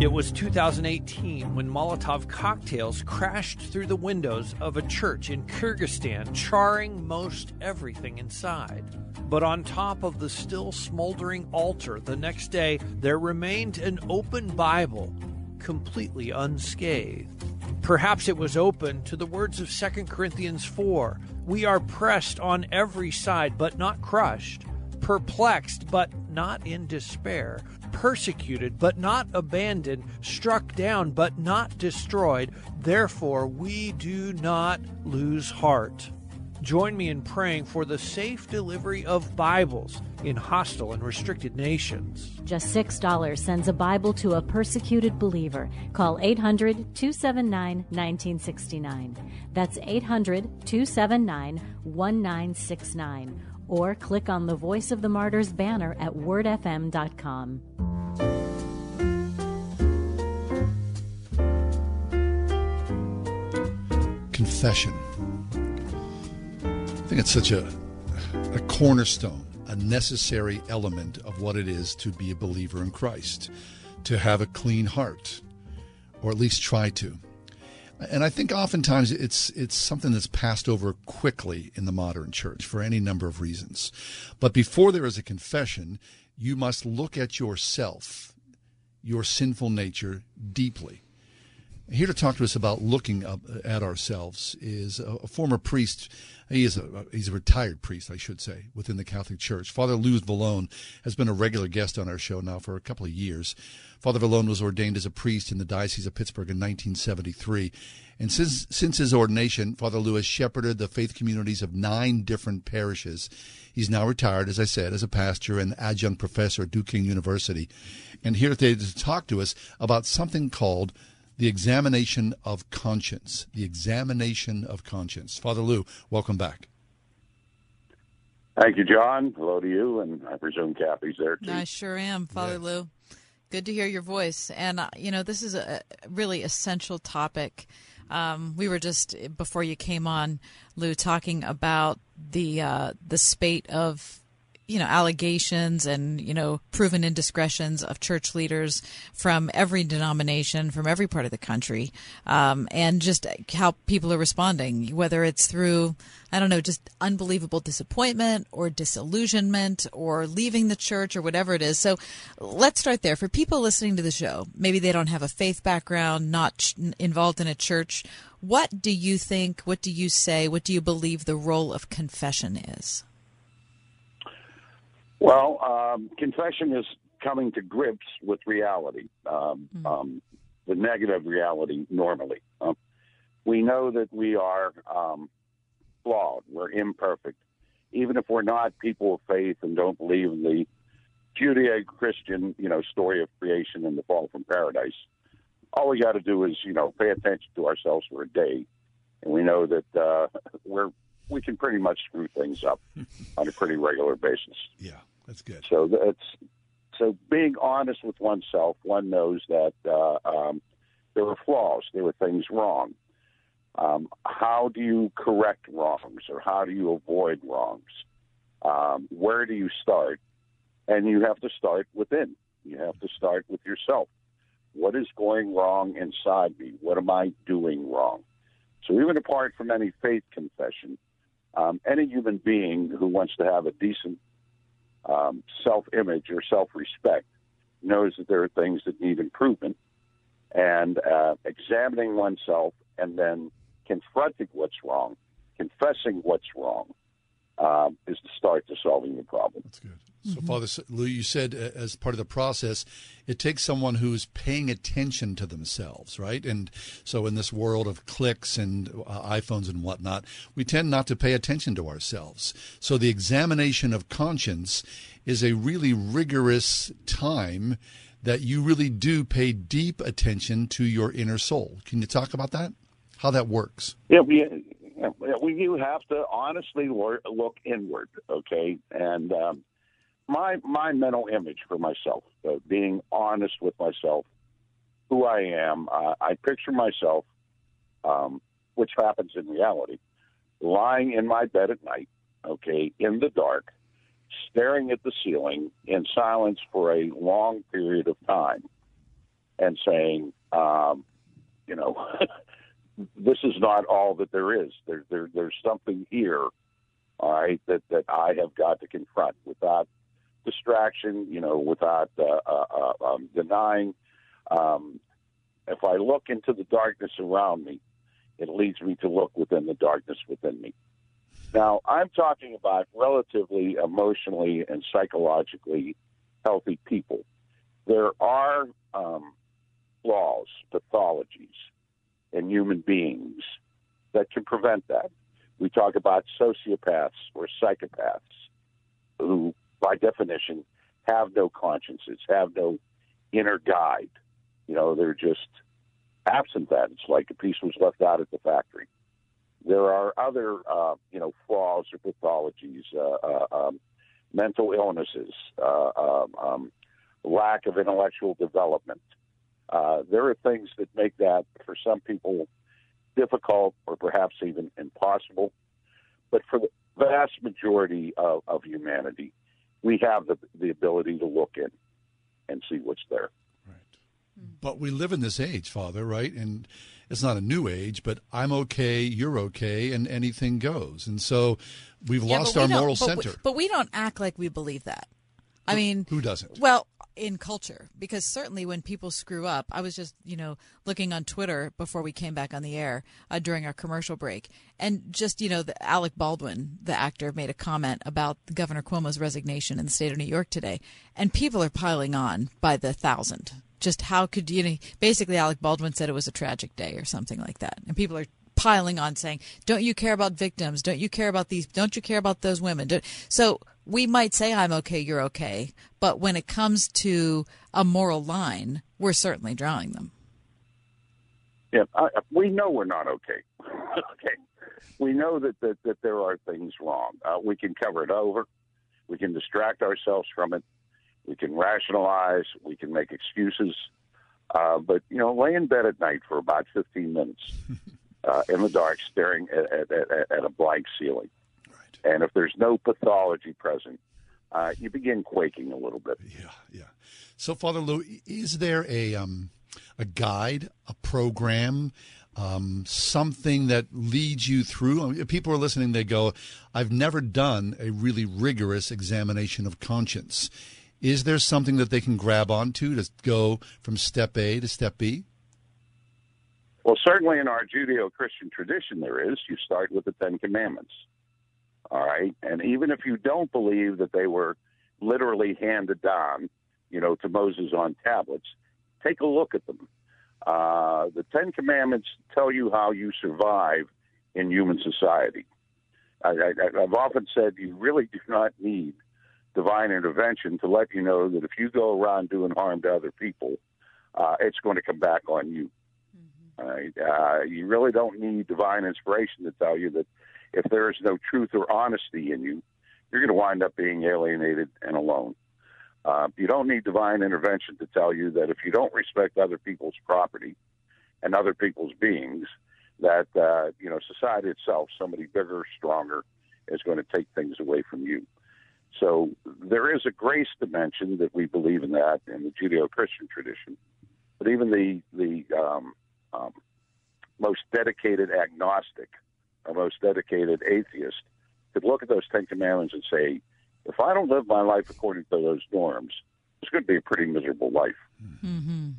It was 2018 when Molotov cocktails crashed through the windows of a church in Kyrgyzstan, charring most everything inside. But on top of the still smoldering altar the next day, there remained an open Bible, completely unscathed. Perhaps it was open to the words of 2 Corinthians 4 We are pressed on every side, but not crushed, perplexed, but not in despair persecuted but not abandoned, struck down but not destroyed. Therefore, we do not lose heart. Join me in praying for the safe delivery of Bibles in hostile and restricted nations. Just $6 sends a Bible to a persecuted believer. Call 800 279 1969. That's 800 279 1969 or click on the Voice of the Martyrs banner at wordfm.com. Confession. I think it's such a, a cornerstone, a necessary element of what it is to be a believer in Christ, to have a clean heart, or at least try to. And I think oftentimes it's it's something that's passed over quickly in the modern church for any number of reasons. But before there is a confession, you must look at yourself, your sinful nature deeply. Here to talk to us about looking at ourselves is a, former priest. He is a he's a retired priest, I should say, within the Catholic Church. Father Louis Vallone has been a regular guest on our show now for a couple of years. Father Vallone was ordained as a priest in the Diocese of Pittsburgh in 1973. And since, since his ordination, Father Lewis shepherded the faith communities of nine different parishes. He's now retired, as I said, as a pastor and adjunct professor at Duquesne University. And here today to talk to us about something called the examination of conscience. The examination of conscience. Father Lou, welcome back. Thank you, John. Hello to you, and I presume Kathy's there too. I sure am, Father yes. Lou. Good to hear your voice. And, uh, you know, this is a really essential topic. Um, we were just, before you came on, Lou, talking about the, uh, the spate of you know allegations and you know proven indiscretions of church leaders from every denomination from every part of the country um, and just how people are responding whether it's through i don't know just unbelievable disappointment or disillusionment or leaving the church or whatever it is. So let's start there. For people listening to the show maybe they don't have a faith background not ch- involved in a church what do you think what do you say what do you believe the role of confession is well, um, confession is coming to grips with reality, um, mm-hmm. um, the negative reality normally. Um, we know that we are um, flawed, we're imperfect. Even if we're not people of faith and don't believe in the Judeo-Christian, you know, story of creation and the fall from paradise, all we got to do is, you know, pay attention to ourselves for a day, and we know that uh, we're we can pretty much screw things up on a pretty regular basis. Yeah, that's good. So that's so being honest with oneself. One knows that uh, um, there were flaws, there were things wrong. Um, how do you correct wrongs, or how do you avoid wrongs? Um, where do you start? And you have to start within. You have to start with yourself. What is going wrong inside me? What am I doing wrong? So even apart from any faith confession, um, any human being who wants to have a decent um, self image or self respect knows that there are things that need improvement. And uh, examining oneself and then confronting what's wrong, confessing what's wrong, um, is the start to solving your problem. That's good. So, mm-hmm. Father Lou, you said uh, as part of the process, it takes someone who's paying attention to themselves, right? And so, in this world of clicks and uh, iPhones and whatnot, we tend not to pay attention to ourselves. So, the examination of conscience is a really rigorous time that you really do pay deep attention to your inner soul. Can you talk about that? How that works? Yeah, we, we you have to honestly look inward, okay, and. Um, my my mental image for myself, uh, being honest with myself, who I am. Uh, I picture myself, um, which happens in reality, lying in my bed at night, okay, in the dark, staring at the ceiling in silence for a long period of time, and saying, um, you know, this is not all that there is. There, there, there's something here, all right, that that I have got to confront without distraction, you know, without uh, uh, uh, um, denying. Um, if I look into the darkness around me, it leads me to look within the darkness within me. Now, I'm talking about relatively emotionally and psychologically healthy people. There are um, flaws, pathologies in human beings that can prevent that. We talk about sociopaths or psychopaths who by definition, have no consciences, have no inner guide. You know, they're just absent that. It's like a piece was left out at the factory. There are other, uh, you know, flaws or pathologies, uh, uh, um, mental illnesses, uh, um, um, lack of intellectual development. Uh, there are things that make that, for some people, difficult or perhaps even impossible. But for the vast majority of, of humanity, we have the, the ability to look in and see what's there. Right. But we live in this age, Father, right? And it's not a new age, but I'm okay, you're okay, and anything goes. And so we've yeah, lost our moral but center. We, but we don't act like we believe that. I mean, who doesn't? Well, in culture, because certainly when people screw up, I was just you know looking on Twitter before we came back on the air uh, during our commercial break, and just you know the Alec Baldwin, the actor, made a comment about Governor Cuomo's resignation in the state of New York today, and people are piling on by the thousand. Just how could you know? Basically, Alec Baldwin said it was a tragic day or something like that, and people are piling on saying, "Don't you care about victims? Don't you care about these? Don't you care about those women?" So we might say I'm okay, you're okay, but when it comes to a moral line, we're certainly drawing them. Yeah, I, we know we're not okay. okay, we know that, that that there are things wrong. Uh, we can cover it over. We can distract ourselves from it. We can rationalize. We can make excuses. Uh, but you know, lay in bed at night for about 15 minutes uh, in the dark, staring at, at, at, at a blank ceiling and if there's no pathology present, uh, you begin quaking a little bit. Yeah, yeah. So, Father Lou, is there a um, a guide, a program, um, something that leads you through? I mean, people are listening. They go, "I've never done a really rigorous examination of conscience." Is there something that they can grab onto to go from step A to step B? Well, certainly in our Judeo Christian tradition, there is. You start with the Ten Commandments. All right. And even if you don't believe that they were literally handed down, you know, to Moses on tablets, take a look at them. Uh, the Ten Commandments tell you how you survive in human society. I, I, I've often said you really do not need divine intervention to let you know that if you go around doing harm to other people, uh, it's going to come back on you. Mm-hmm. Uh, you really don't need divine inspiration to tell you that if there is no truth or honesty in you, you're going to wind up being alienated and alone. Uh, you don't need divine intervention to tell you that if you don't respect other people's property and other people's beings, that uh, you know society itself, somebody bigger, stronger, is going to take things away from you. So there is a grace dimension that we believe in that in the Judeo-Christian tradition, but even the the um, um, most dedicated agnostic, or most dedicated atheist, could look at those Ten Commandments and say, if I don't live my life according to those norms, it's going to be a pretty miserable life. Mm-hmm.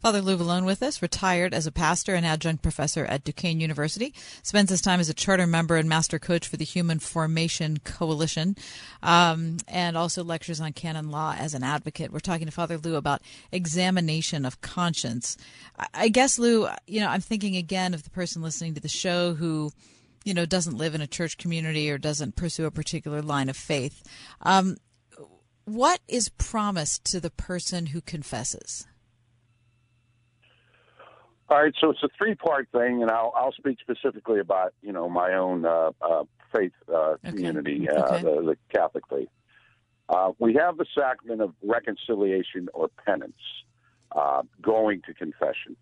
Father Lou Vallone with us, retired as a pastor and adjunct professor at Duquesne University, spends his time as a charter member and master coach for the Human Formation Coalition, um, and also lectures on canon law as an advocate. We're talking to Father Lou about examination of conscience. I guess, Lou, you know, I'm thinking again of the person listening to the show who you know, doesn't live in a church community or doesn't pursue a particular line of faith. Um, what is promised to the person who confesses? All right, so it's a three-part thing, and I'll I'll speak specifically about you know my own uh, uh, faith uh, okay. community, uh, okay. the, the, Catholic faith. Uh, we have the sacrament of reconciliation or penance, uh, going to confession.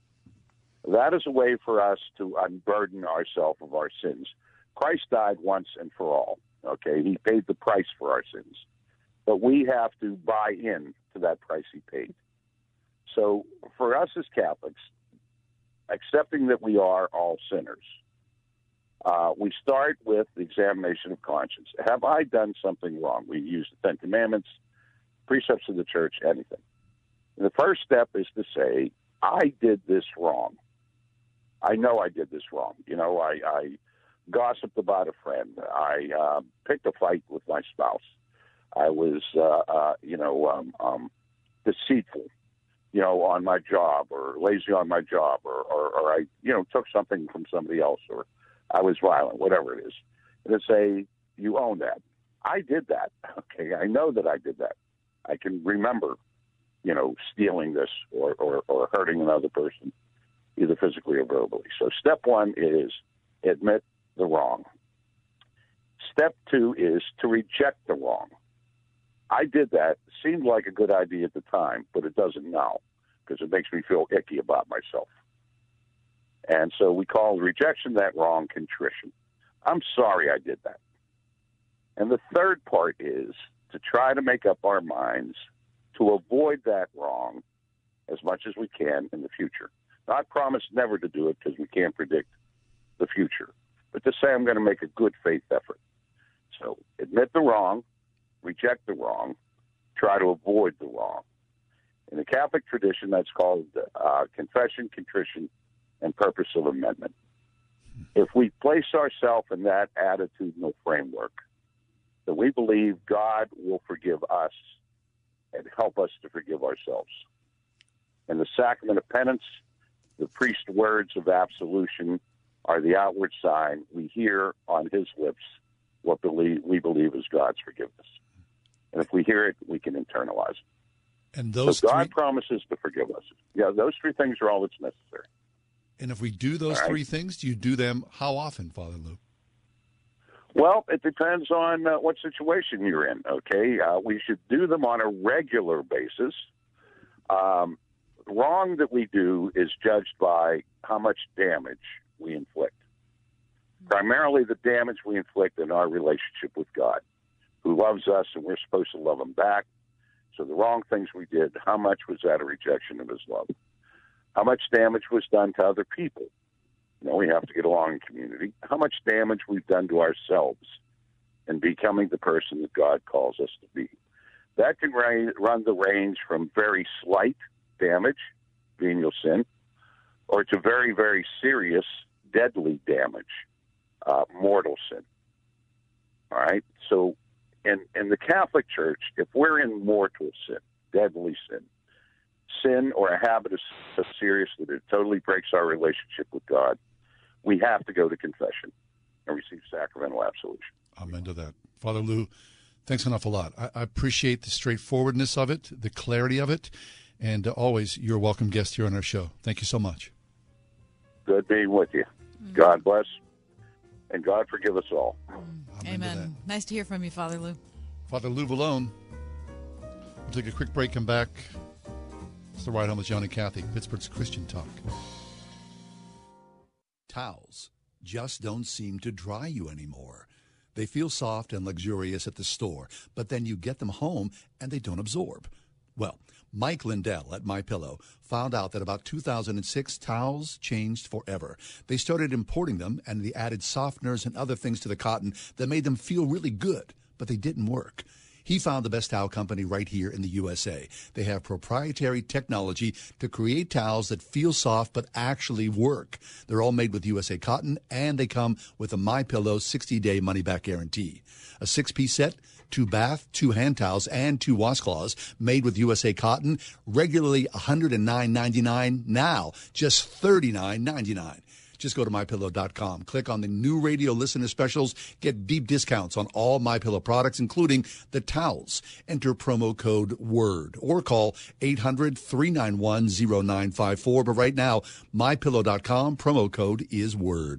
That is a way for us to unburden ourselves of our sins. Christ died once and for all. Okay, he paid the price for our sins, but we have to buy in to that price he paid. So for us as Catholics, accepting that we are all sinners, uh, we start with the examination of conscience. Have I done something wrong? We use the Ten Commandments, precepts of the church, anything. The first step is to say, I did this wrong. I know I did this wrong. You know, I, I gossiped about a friend. I uh, picked a fight with my spouse. I was, uh, uh, you know, um, um, deceitful, you know, on my job or lazy on my job or, or, or I, you know, took something from somebody else or I was violent, whatever it is. And to say, you own that. I did that. Okay. I know that I did that. I can remember, you know, stealing this or, or, or hurting another person either physically or verbally. So step one is admit the wrong. Step two is to reject the wrong. I did that. Seemed like a good idea at the time, but it doesn't now because it makes me feel icky about myself. And so we call rejection that wrong contrition. I'm sorry I did that. And the third part is to try to make up our minds to avoid that wrong as much as we can in the future. I promise never to do it because we can't predict the future. But to say I'm going to make a good faith effort. So admit the wrong, reject the wrong, try to avoid the wrong. In the Catholic tradition, that's called uh, confession, contrition, and purpose of amendment. If we place ourselves in that attitudinal framework, that we believe God will forgive us and help us to forgive ourselves. And the sacrament of penance the priest's words of absolution are the outward sign we hear on his lips what believe, we believe is God's forgiveness. And if we hear it, we can internalize it. And those so God three... promises to forgive us. Yeah, those three things are all that's necessary. And if we do those right? three things, do you do them how often, Father Lou? Well, it depends on uh, what situation you're in. Okay, uh, we should do them on a regular basis. Um, wrong that we do is judged by how much damage we inflict. Primarily, the damage we inflict in our relationship with God. who loves us and we're supposed to love him back. So the wrong things we did, how much was that a rejection of his love? How much damage was done to other people? You know, we have to get along in community. How much damage we've done to ourselves in becoming the person that God calls us to be. That can run the range from very slight damage, venial sin, or to very, very serious, deadly damage, uh, mortal sin. All right? So in, in the Catholic Church, if we're in mortal sin, deadly sin, sin or a habit is so serious that it totally breaks our relationship with God, we have to go to confession and receive sacramental absolution. Amen to that. Father Lou, thanks an awful lot. I, I appreciate the straightforwardness of it, the clarity of it, and uh, always you're a welcome guest here on our show. Thank you so much. Good being with you. God bless, and God forgive us all. Amen. Nice to hear from you, Father Lou. Father Lou Vallone. We'll take a quick break, come back. It's the Ride Home with John and Kathy, Pittsburgh's Christian Talk. Towels just don't seem to dry you anymore. They feel soft and luxurious at the store, but then you get them home and they don't absorb. Well, Mike Lindell at My Pillow found out that about 2006 towels changed forever. They started importing them and they added softeners and other things to the cotton that made them feel really good, but they didn't work. He found the best towel company right here in the USA. They have proprietary technology to create towels that feel soft but actually work. They're all made with USA cotton and they come with a My Pillow 60-day money-back guarantee. A six-piece set two bath, two hand towels, and two washcloths made with USA cotton, regularly $109.99, now just $39.99. Just go to mypillow.com. Click on the new radio listener specials. Get deep discounts on all MyPillow products, including the towels. Enter promo code WORD or call 800 391 0954. But right now, mypillow.com, promo code is WORD.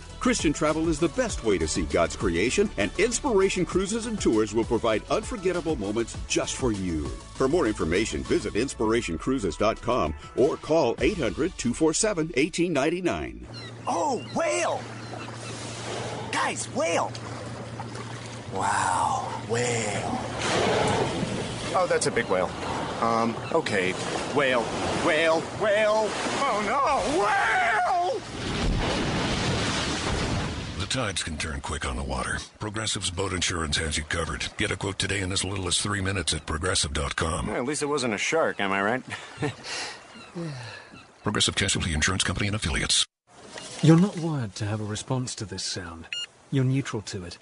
Christian travel is the best way to see God's creation, and Inspiration Cruises and Tours will provide unforgettable moments just for you. For more information, visit inspirationcruises.com or call 800 247 1899. Oh, whale! Guys, whale! Wow, whale. Oh, that's a big whale. Um, okay. Whale, whale, whale. Oh no, whale! The tides can turn quick on the water. Progressive's boat insurance has you covered. Get a quote today in as little as three minutes at progressive.com. Well, at least it wasn't a shark, am I right? Progressive Casualty Insurance Company and Affiliates. You're not wired to have a response to this sound. You're neutral to it.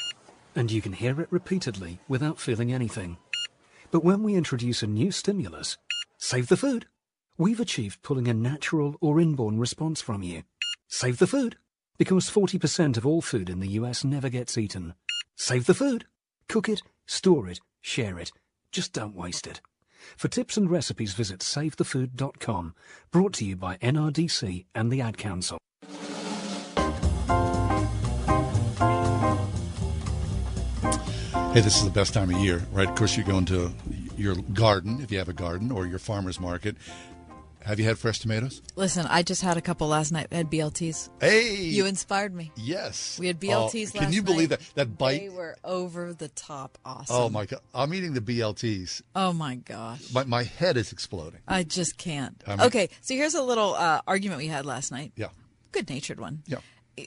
And you can hear it repeatedly without feeling anything. But when we introduce a new stimulus, save the food, we've achieved pulling a natural or inborn response from you. Save the food, because 40% of all food in the US never gets eaten. Save the food. Cook it, store it, share it. Just don't waste it. For tips and recipes, visit savethefood.com. Brought to you by NRDC and the Ad Council. Hey, this is the best time of year, right? Of course, you go into your garden, if you have a garden, or your farmer's market. Have you had fresh tomatoes? Listen, I just had a couple last night. I had BLTs. Hey! You inspired me. Yes. We had Oh, BLTs last Can you believe night. that? That bite? They were over the top awesome. Oh, my God. I'm eating the BLTs. Oh, my gosh. My, my head is exploding. I just can't. I mean- okay, so here's a little uh, argument we had last night. Yeah. Good natured one. Yeah.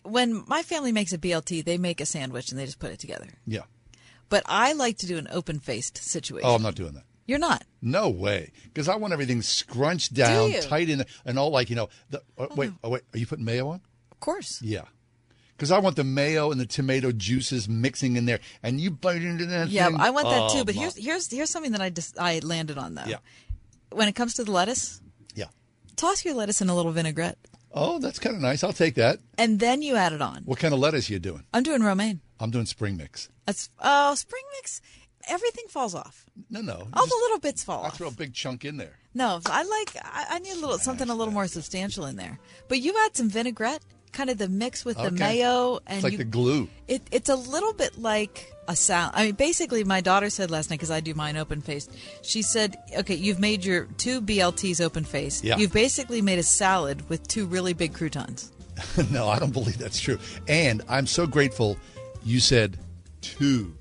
When my family makes a BLT, they make a sandwich and they just put it together. Yeah. But I like to do an open faced situation. Oh, I'm not doing that. You're not. No way. Because I want everything scrunched down, you? tight in, and all like, you know. The, oh, wait, oh, wait. Are you putting mayo on? Of course. Yeah. Because I want the mayo and the tomato juices mixing in there, and you bite into that. Yeah, thing. I want that Oh, too. But my- here's here's here's something that I just I landed on though. Yeah. When it comes to the lettuce, Yeah. toss your lettuce in a little vinaigrette, Oh, that's kind of nice. I'll take that. and then you add it on. What kind of lettuce you doing? I'm doing romaine. I'm doing spring mix. That's oh spring mix. Everything falls off. No, no. All the little bits fall I off. throw a big chunk in there. No, I like. I, I need a little something a little more substantial in there. But you add some vinaigrette, kind of the mix with the Okay. mayo, and It's like you, the glue. It, it's a little bit like a salad. I mean, basically, my daughter said last night because I do mine open faced. She said, "Okay, you've made your two BLTs open faced. Yeah. You've basically made a salad with two really big croutons." no, I don't believe that's true. And I'm so grateful you said two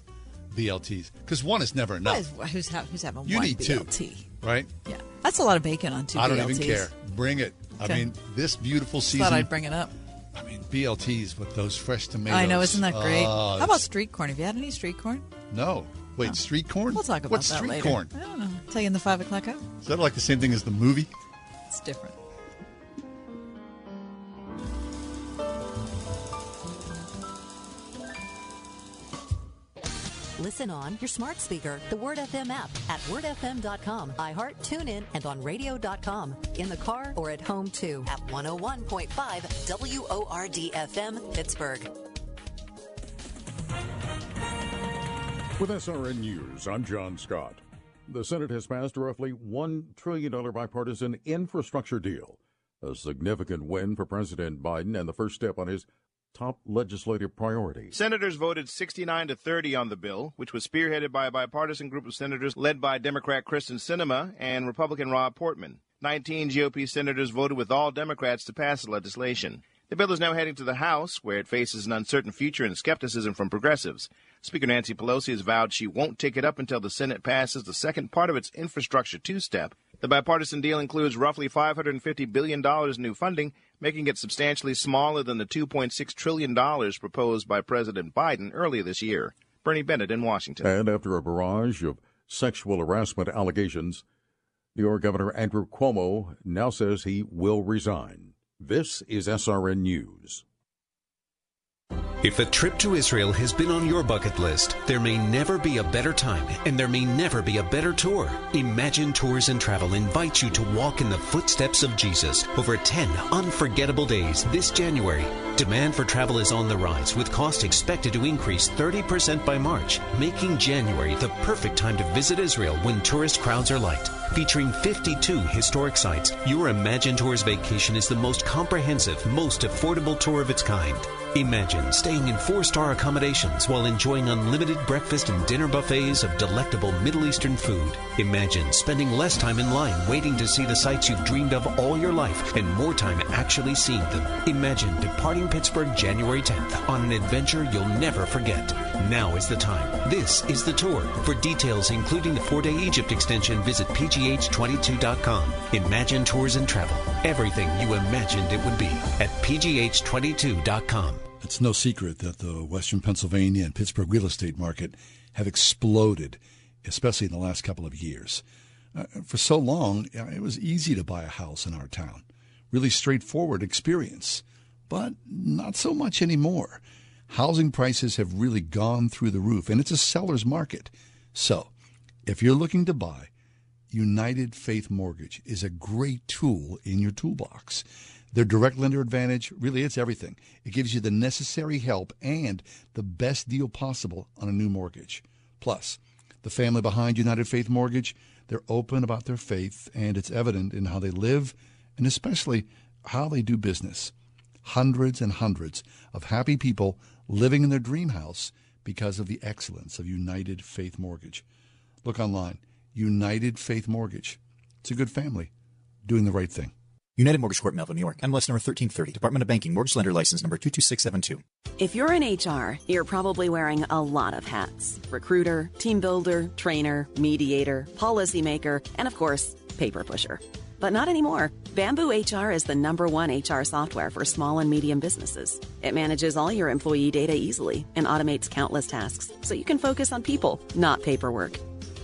BLTs because one is never enough. Who's, ha- who's having You one need two. BLT? Right? Yeah, that's a lot of bacon on two. I don't BLTs. even care. Bring it. I mean, this beautiful season. Thought I'd bring it up. I mean, BLTs with those fresh tomatoes. I know, isn't that great? Oh, How about street corn? Have you had any street corn? no? Wait, oh. street corn? We'll talk about What's that street later. corn? I don't know. tell you in the five o'clock hour. Is that like the same thing as the movie? It's different. Listen on your smart speaker, the Word FM app at wordfm.com, iHeart, TuneIn, and on radio.com. In the car or at home too at 101.5 WORDFM, Pittsburgh. With SRN News, I'm John Scott. The Senate has passed a roughly $1 trillion bipartisan infrastructure deal, a significant win for President Biden and the first step on his top legislative priority. Senators voted 69 to 30 on the bill, which was spearheaded by a bipartisan group of senators led by Democrat Kyrsten Sinema and Republican Rob Portman. 19 GOP senators voted with all Democrats to pass the legislation. The bill is now heading to the House, where it faces an uncertain future and skepticism from progressives. Speaker Nancy Pelosi has vowed she won't take it up until the Senate passes the second part of its infrastructure two step. The bipartisan deal includes roughly $550 billion in new funding, making it substantially smaller than the $2.6 trillion proposed by President Biden earlier this year. Bernie Bennett in Washington. And after a barrage of sexual harassment allegations, New York Governor Andrew Cuomo now says he will resign. This is SRN News. If a trip to Israel has been on your bucket list, there may never be a better time and there may never be a better tour. Imagine Tours and Travel invites you to walk in the footsteps of Jesus over 10 unforgettable days this January. Demand for travel is on the rise with cost expected to increase 30% by March, making January the perfect time to visit Israel when tourist crowds are light. Featuring 52 historic sites, your Imagine Tours vacation is the most comprehensive, most affordable tour of its kind. Imagine staying in four star accommodations while enjoying unlimited breakfast and dinner buffets of delectable Middle Eastern food. Imagine spending less time in line waiting to see the sights you've dreamed of all your life and more time actually seeing them. Imagine departing Pittsburgh January 10th on an adventure you'll never forget. Now is the time. This is the tour. For details, including the four day Egypt extension, visit pgh22.com. Imagine Tours and Travel. Everything you imagined it would be at pgh22.com. It's no secret that the Western Pennsylvania and Pittsburgh real estate market have exploded, especially in the last couple of years. Uh, for so long, it was easy to buy a house in our town. Really straightforward experience. But not so much anymore. Housing prices have really gone through the roof, and it's a seller's market. So, if you're looking to buy, United Faith Mortgage is a great tool in your toolbox. Their direct lender advantage really it's everything. It gives you the necessary help and the best deal possible on a new mortgage. Plus, the family behind United Faith Mortgage, they're open about their faith and it's evident in how they live and especially how they do business. Hundreds and hundreds of happy people living in their dream house because of the excellence of United Faith Mortgage. Look online, United Faith Mortgage. It's a good family doing the right thing. United Mortgage Corp, Melville, New York. MLS number 1330. Department of Banking. Mortgage Lender License number 22672. If you're in HR, you're probably wearing a lot of hats recruiter, team builder, trainer, mediator, policymaker, and of course, paper pusher. But not anymore. Bamboo HR is the number one HR software for small and medium businesses. It manages all your employee data easily and automates countless tasks so you can focus on people, not paperwork.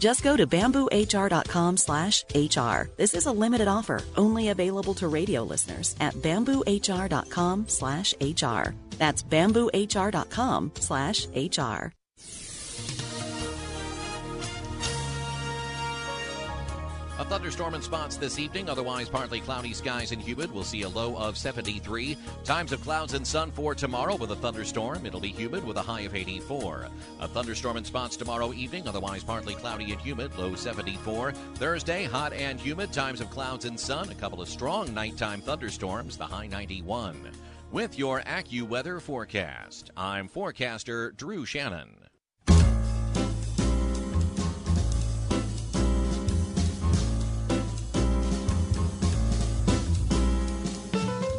Just go to bamboohr.com slash HR. This is a limited offer, only available to radio listeners at bamboohr.com slash HR. That's bamboohr.com slash HR. A thunderstorm in spots this evening, otherwise partly cloudy skies and humid. We'll see a low of 73. Times of clouds and sun for tomorrow with a thunderstorm. It'll be humid with a high of 84. A thunderstorm in spots tomorrow evening, otherwise partly cloudy and humid, low 74. Thursday, hot and humid, times of clouds and sun. A couple of strong nighttime thunderstorms, the high 91. With your AccuWeather forecast, I'm forecaster Drew Shannon.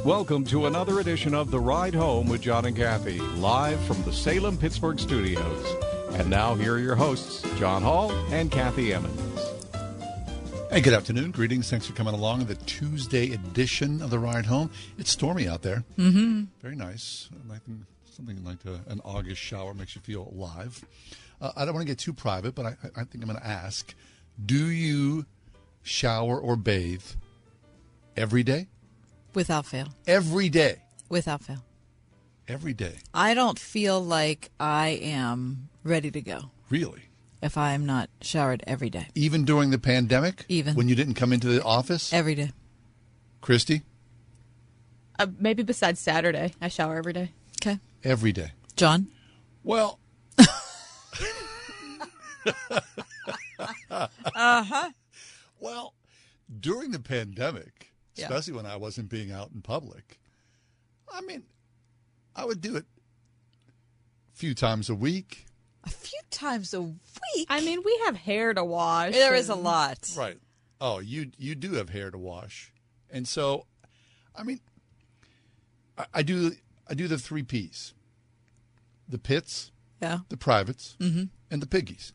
Welcome to another edition of The Ride Home with John and Kathy, live from the Salem Pittsburgh studios. And now, here are your hosts, John Hall and Kathy Emmons. Hey, good afternoon. Greetings. Thanks for coming along the Tuesday edition of The Ride Home. It's stormy out there. Mm-hmm. Very nice. Like something like a, an August shower makes you feel alive. Uh, I don't want to get too private, but I, I think I'm going to ask Do you shower or bathe every day? Without fail. Every day. Without fail. Every day. I don't feel like I am ready to go Really? if I am not showered every day. Even during the pandemic? Even. When you didn't come into the office? Every day. Christy? Uh, maybe besides Saturday, I shower every day. Okay. Every day. John? Well, Uh-huh. Well, during the pandemic, Yeah. especially when I wasn't being out in public, I mean, I would do it a few times a week. A few times a week? I mean, we have hair to wash. There is a lot. Right. Oh, you you do have hair to wash, and so, I mean, I, I do I do the three P's: the pits, Yeah. the privates, mm-hmm. and the piggies,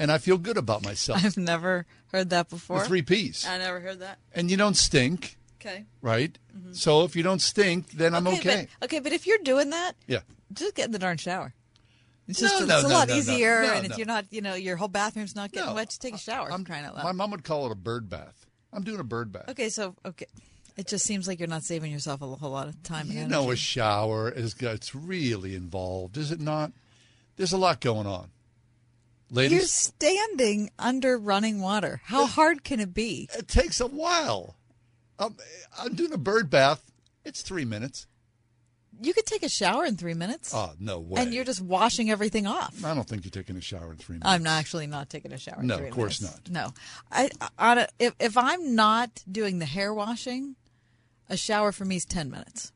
and I feel good about myself. I've never heard that before. The three P's, I never heard that. and you don't stink, Okay. right? So if you don't stink, then I'm okay. Mm-hmm. But, okay, but if you're doing that, yeah. just get in the darn shower. It's No, just no, it's a no, lot no, no. easier, No, and no. if you're not, you know, your whole bathroom's not getting No, wet. Just take a shower. I'm crying out loud. My mom would call it a bird bath. I'm doing a bird bath. Okay, so okay, it just seems like you're not saving yourself a whole lot of time. You know, a shower is it's really involved, is it not? There's a lot going on. Ladies, You're standing under running water. How hard can it be? It takes a while. I'm, I'm doing a bird bath. It's three minutes. You could take a shower in three minutes, Oh, no way. and you're just washing everything off. I don't think you're taking a shower in three minutes. I'm not actually not taking a shower. in No, three of course minutes. No, I, I on a, if if I'm not doing the hair washing, a shower for me is ten minutes.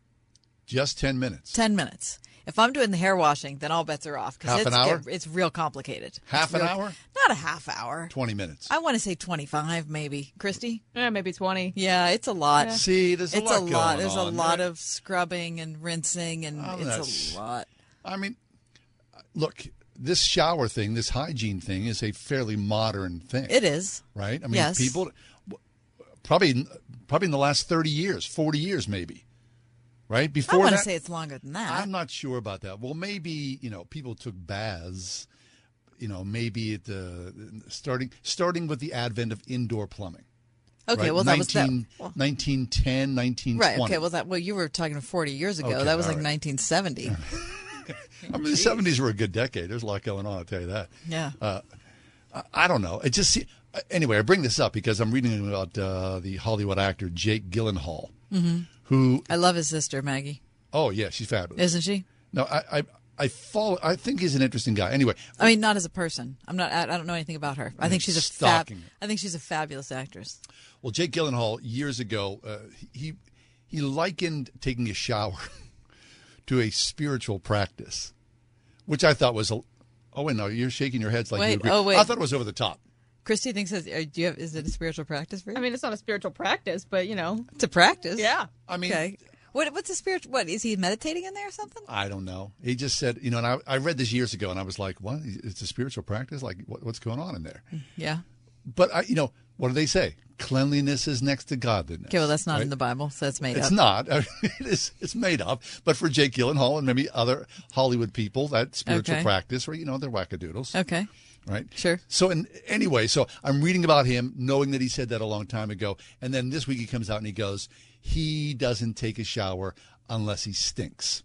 Just 10 minutes. Ten minutes. If I'm doing the hair washing, then all bets are off Half it's an hour? it- it's real complicated. Half It's an real- hour? Not a half hour. 20 minutes. I want to say 25, maybe. Christy? Yeah, maybe 20. Yeah, it's a lot. Yeah. See, there's a it's lot a lot. going There's on. a lot of scrubbing and rinsing, and Oh, it's a lot. I mean, look, this shower thing, this hygiene thing is a fairly modern thing. It is. Right? I mean, Yes. people probably probably in the last 30 years, 40 years maybe. Right? I want to say it's longer than that. I'm not sure about that. Well, maybe you know people took baths. You know, maybe at the starting starting with the advent of indoor plumbing. Okay, right? well, that was that- well- 1910, 1920. Right. Okay. Well, that well, you were talking 40 years ago. Okay, that was like right. 1970. I mean, the 70s were a good decade. There's a lot going on. I'll tell you that. Yeah. Uh, I- I don't know. It just uh, anyway. I bring this up because I'm reading about uh, the Hollywood actor Jake Gyllenhaal, hmm who I love his sister Maggie. oh yeah, she's fabulous, Isn't she? No, I I, I follow. I think he's an interesting guy. Anyway, I mean, not as a person. I'm not. I, I don't know anything about her. I think she's a fab. I think she's a fabulous actress. Well, Jake Gyllenhaal years ago, uh, he he likened taking a shower to a spiritual practice, which I thought was a. Oh wait, no, you're shaking your heads like Wait, you agree. oh, wait. I thought it was over the top. Christy thinks that. uh, Do you have? Is it a spiritual practice for you? I mean, it's not a spiritual practice, but you know, it's a practice. Yeah. I mean, Okay. What, what's the spiritual? What is he meditating in there or something? I don't know. He just said, you know, and I, I read this years ago, and I was like, what? It's a spiritual practice? Like, what, what's going on in there? Yeah. But I, you know, what do they say? Cleanliness is next to godliness. Okay, well, that's not right? in the Bible, so it's made It's up. not. I mean, it is. It's made up. But for Jake Gyllenhaal and maybe other Hollywood people, that spiritual Okay. practice, or you know, they're wackadoodles. Okay. Right. Sure. So, in, anyway, so I'm reading about him, knowing that he said that a long time ago, and then this week he comes out and he goes, he doesn't take a shower unless he stinks.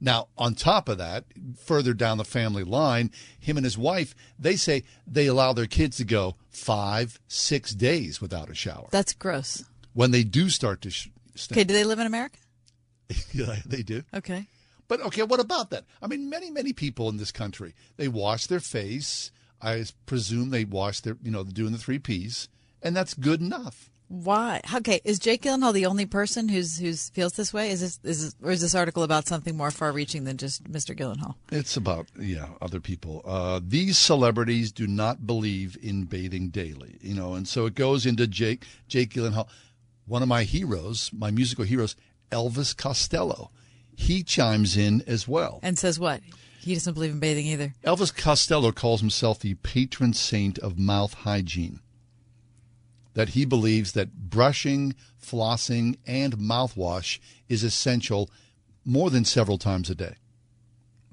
Now, on top of that, further down the family line, him and his wife, they say they allow their kids to go five, six days without a shower. That's gross. When they do start to sh- stink. Okay, do they live in America? yeah, they do. Okay. But okay, what about that? I mean, many, many people in this country, they wash their face. I presume they wash their, you know, doing the three P's, and that's good enough. Why? Okay, is Jake Gyllenhaal the only person who's who's feels this way? Is this is this, or is this article about something more far-reaching than just Mr. Gyllenhaal? It's about yeah, other people. Uh, these celebrities do not believe in bathing daily, you know, and so it goes into Jake Jake Gyllenhaal, one of my heroes, my musical heroes, Elvis Costello. He chimes in as well. And says what? He doesn't believe in bathing either. Elvis Costello calls himself the patron saint of mouth hygiene. That he believes that brushing, flossing, and mouthwash is essential more than several times a day.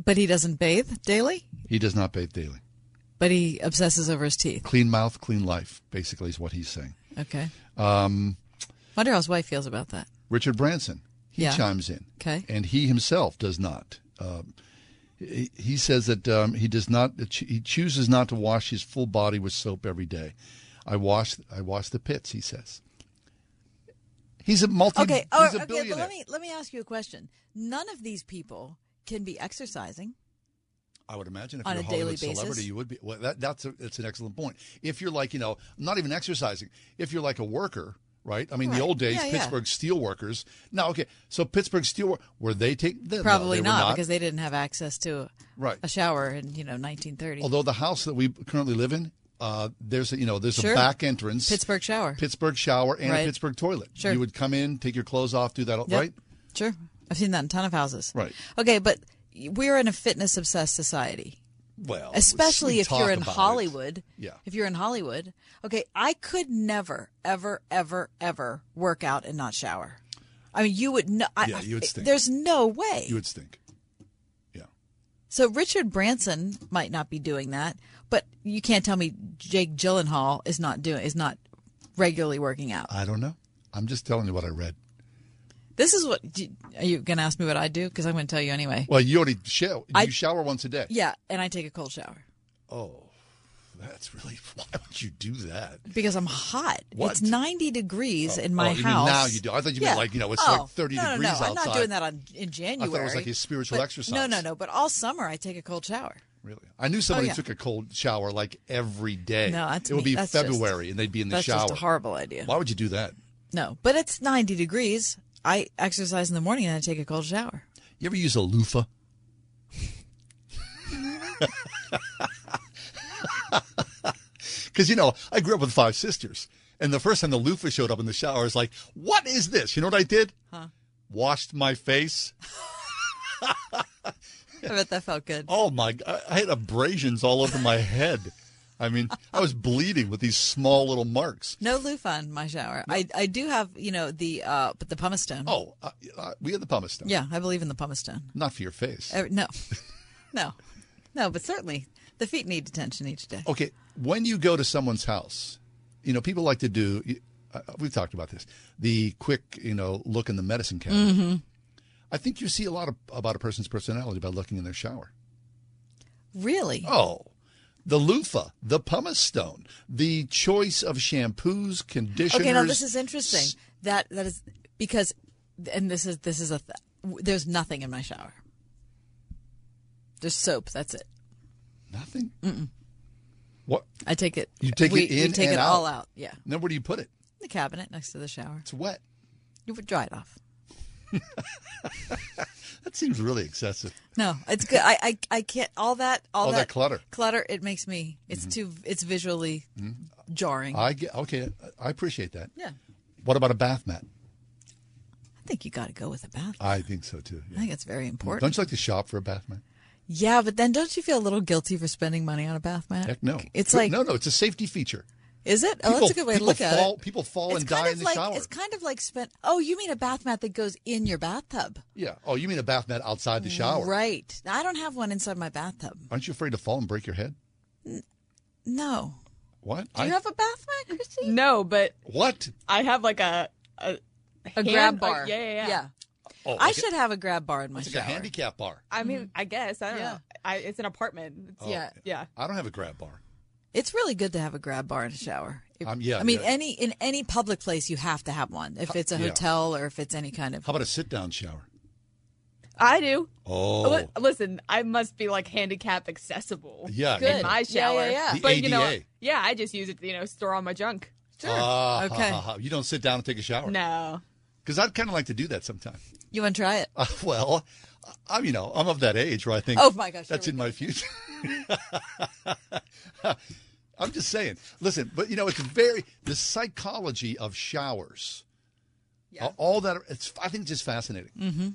But he doesn't bathe daily. He does not bathe daily. But he obsesses over his teeth. Clean mouth, clean life, basically, is what he's saying. Okay. Um, Wonder how his wife feels about that. Richard Branson, he Yeah. chimes in. Okay. And he himself does not. Um, he, he says that um, he does not. He chooses not to wash his full body with soap every day. I wash. I wash the pits. He says. He's a multi. Okay. Oh, he's a okay. Billionaire. let me let me ask you a question. None of these people can be exercising. I would imagine if On you're a a Hollywood daily basis? celebrity, you would be. Well, that, that's a, that's an excellent point. If you're like you know, not even exercising. If you're like a worker, right? I mean, Right. the old days, Yeah, yeah. Pittsburgh steel workers. Now, okay, so Pittsburgh steel were they take they- no, Probably they were not, because they didn't have access to a, Right. a shower in you know 1930. Although the house that we currently live in, uh, there's a, you know there's Sure. a back entrance, Pittsburgh shower. Pittsburgh shower, and Right. a Pittsburgh toilet. Sure. You would come in, take your clothes off, do that, Yep. right? Sure. I've seen that in a ton of houses. Right. Okay, but we're in a fitness obsessed society. Well, especially if you're in about it. Hollywood. Yeah. If you're in Hollywood, okay, I could never, ever, ever, ever work out and not shower. I mean, you would no. I, Yeah, you would stink. There's no way. You would stink. Yeah. So Richard Branson might not be doing that, but you can't tell me Jake Gyllenhaal is not doing is not regularly working out. I don't know. I'm just telling you what I read. This is what are you going to ask me what I do? Because I'm going to tell you anyway. Well, you already shower. You I- shower once a day. Yeah, and I take a cold shower Oh, that's really. Why would you do that? because I'm hot. What? It's 90 degrees oh, in Oh, my you mean house. now you do. I thought you Yeah. meant like, you know, it's Oh, like 30 no, no, degrees no, I'm not doing that on in I January. thought it was like a spiritual but- exercise. No, no, no. But all summer I take a cold shower. Really? I knew somebody Oh, yeah. took a cold shower like every day. No, that's it would be That's just- February and they'd be in the that's shower. just a horrible idea. Why would you do that? No, but it's 90 degrees. I exercise in the morning and I take a cold shower. You ever use a loofah? Because you know, I grew up with five sisters, and the first time the loofah showed up in the shower, I was like, "What is this?" You know what I did? Huh? Washed my face. I bet that felt good. Oh my! I had abrasions all over my head. I mean, I was bleeding with these small little marks. No loofah in my shower. I I do have you know the uh but the pumice stone. Oh, uh, uh, we had the pumice stone. yeah, I believe in the pumice stone. Not for your face. Uh, no, no, no, but certainly the feet need attention each day. Okay, when you go to someone's house, you know, people like to do. Uh, we've talked about this. The quick, you know, look in the medicine cabinet. Mhm. I think you see a lot of, about a person's personality by looking in their shower. Really? Oh, the loofah, the pumice stone, the choice of shampoos, conditioners. Okay, now this is interesting. That that is because, and this is this is a. Th- there's nothing in my shower. There's soap. That's it. Nothing. Mm-mm. What? I take it. You take we, it in We take it all out. Yeah. Then where do you put it? The cabinet next to the shower. It's wet. You would dry it off. That seems really excessive. No, it's good. I I, I can't all that all, All that clutter. Clutter. It makes me. It's mm-hmm. too. It's visually mm-hmm. jarring. I get okay. I appreciate that. Yeah. What about a bath mat? I think you got to go with a bath. I think so too. I think it's very mm-hmm. important. Don't you like to shop for a bath mat? Yeah, but then don't you feel a little guilty for spending money on a bath mat? Heck no. It's like no, no. It's a safety feature. Is it? Oh, that's a good way to people look at fall, it. People fall It's and kind die of in the like, shower. It's kind of like spent. Oh, you mean a bath mat that goes in your bathtub? Yeah. Oh, you mean a bath mat outside the shower? Right. I don't have one inside my bathtub. Aren't you afraid to fall and break your head? No. What? Do you I- have a bath mat, Christy? No, but what? I have like a a, A hand- grab bar. yeah, yeah, yeah. Yeah. Oh, I like should have a grab bar in my It's like shower. a handicap bar. I mean, I guess I don't Yeah. know. I, it's an apartment. It's, Oh. yeah, yeah. I don't have a grab bar. It's really good to have a grab bar in a shower. If- Um, yeah, I mean, yeah. any in any public place, you have to have one. If it's a Yeah. hotel or if it's any kind of. How about a sit down shower? I do. Oh. Li- Listen, I must be like handicap accessible. Yeah, in Good. my Yeah, yeah, shower. yeah. The But you know, yeah, I just use it. to, You know, store all my junk. Sure. Ah, Okay. ha, ha, ha. You don't sit down and take a shower? no. Because I'd kind of like to do that sometime. You want to try it? Uh, well, I'm you know I'm of that age where I think Oh, my gosh, that's in my future. I'm just saying. Listen, but you know it's very the psychology of showers. Yeah. All that it's I think it's just fascinating. Mm-hmm.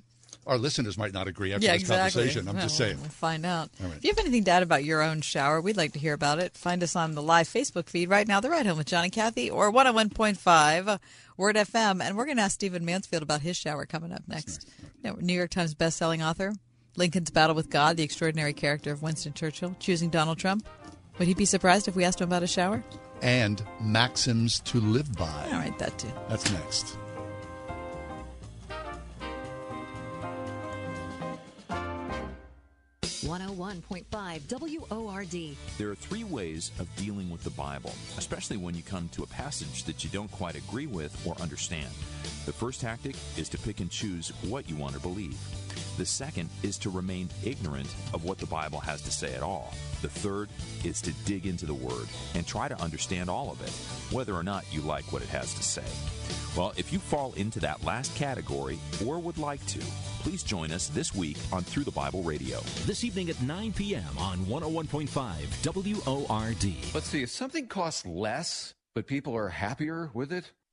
Our listeners might not agree after Yeah, this exactly. conversation. I'm Well, just saying. We'll find out. Right. If you have anything to add about your own shower, we'd like to hear about it. Find us on the live Facebook feed right now, The Ride Home with John and Kathy, or 101.5 Word FM. And we're going to ask Stephen Mansfield about his shower coming up next. Yeah, New York Times bestselling author, Lincoln's Battle with God, the extraordinary character of Winston Churchill, choosing Donald Trump. Would he be surprised if we asked him about a shower? And maxims to live by. All right, that too. That's next. One hundred one point five WORD. There are three ways of dealing with the Bible, especially when you come to a passage that you don't quite agree with or understand. The first tactic is to pick and choose what you want to believe. The second is to remain ignorant of what the Bible has to say at all. The third is to dig into the Word and try to understand all of it, whether or not you like what it has to say. Well, if you fall into that last category or would like to, please join us this week on Through the Bible Radio. This evening at 9 p.m. on 101.5 WORD. Let's see, if something costs less, but people are happier with it,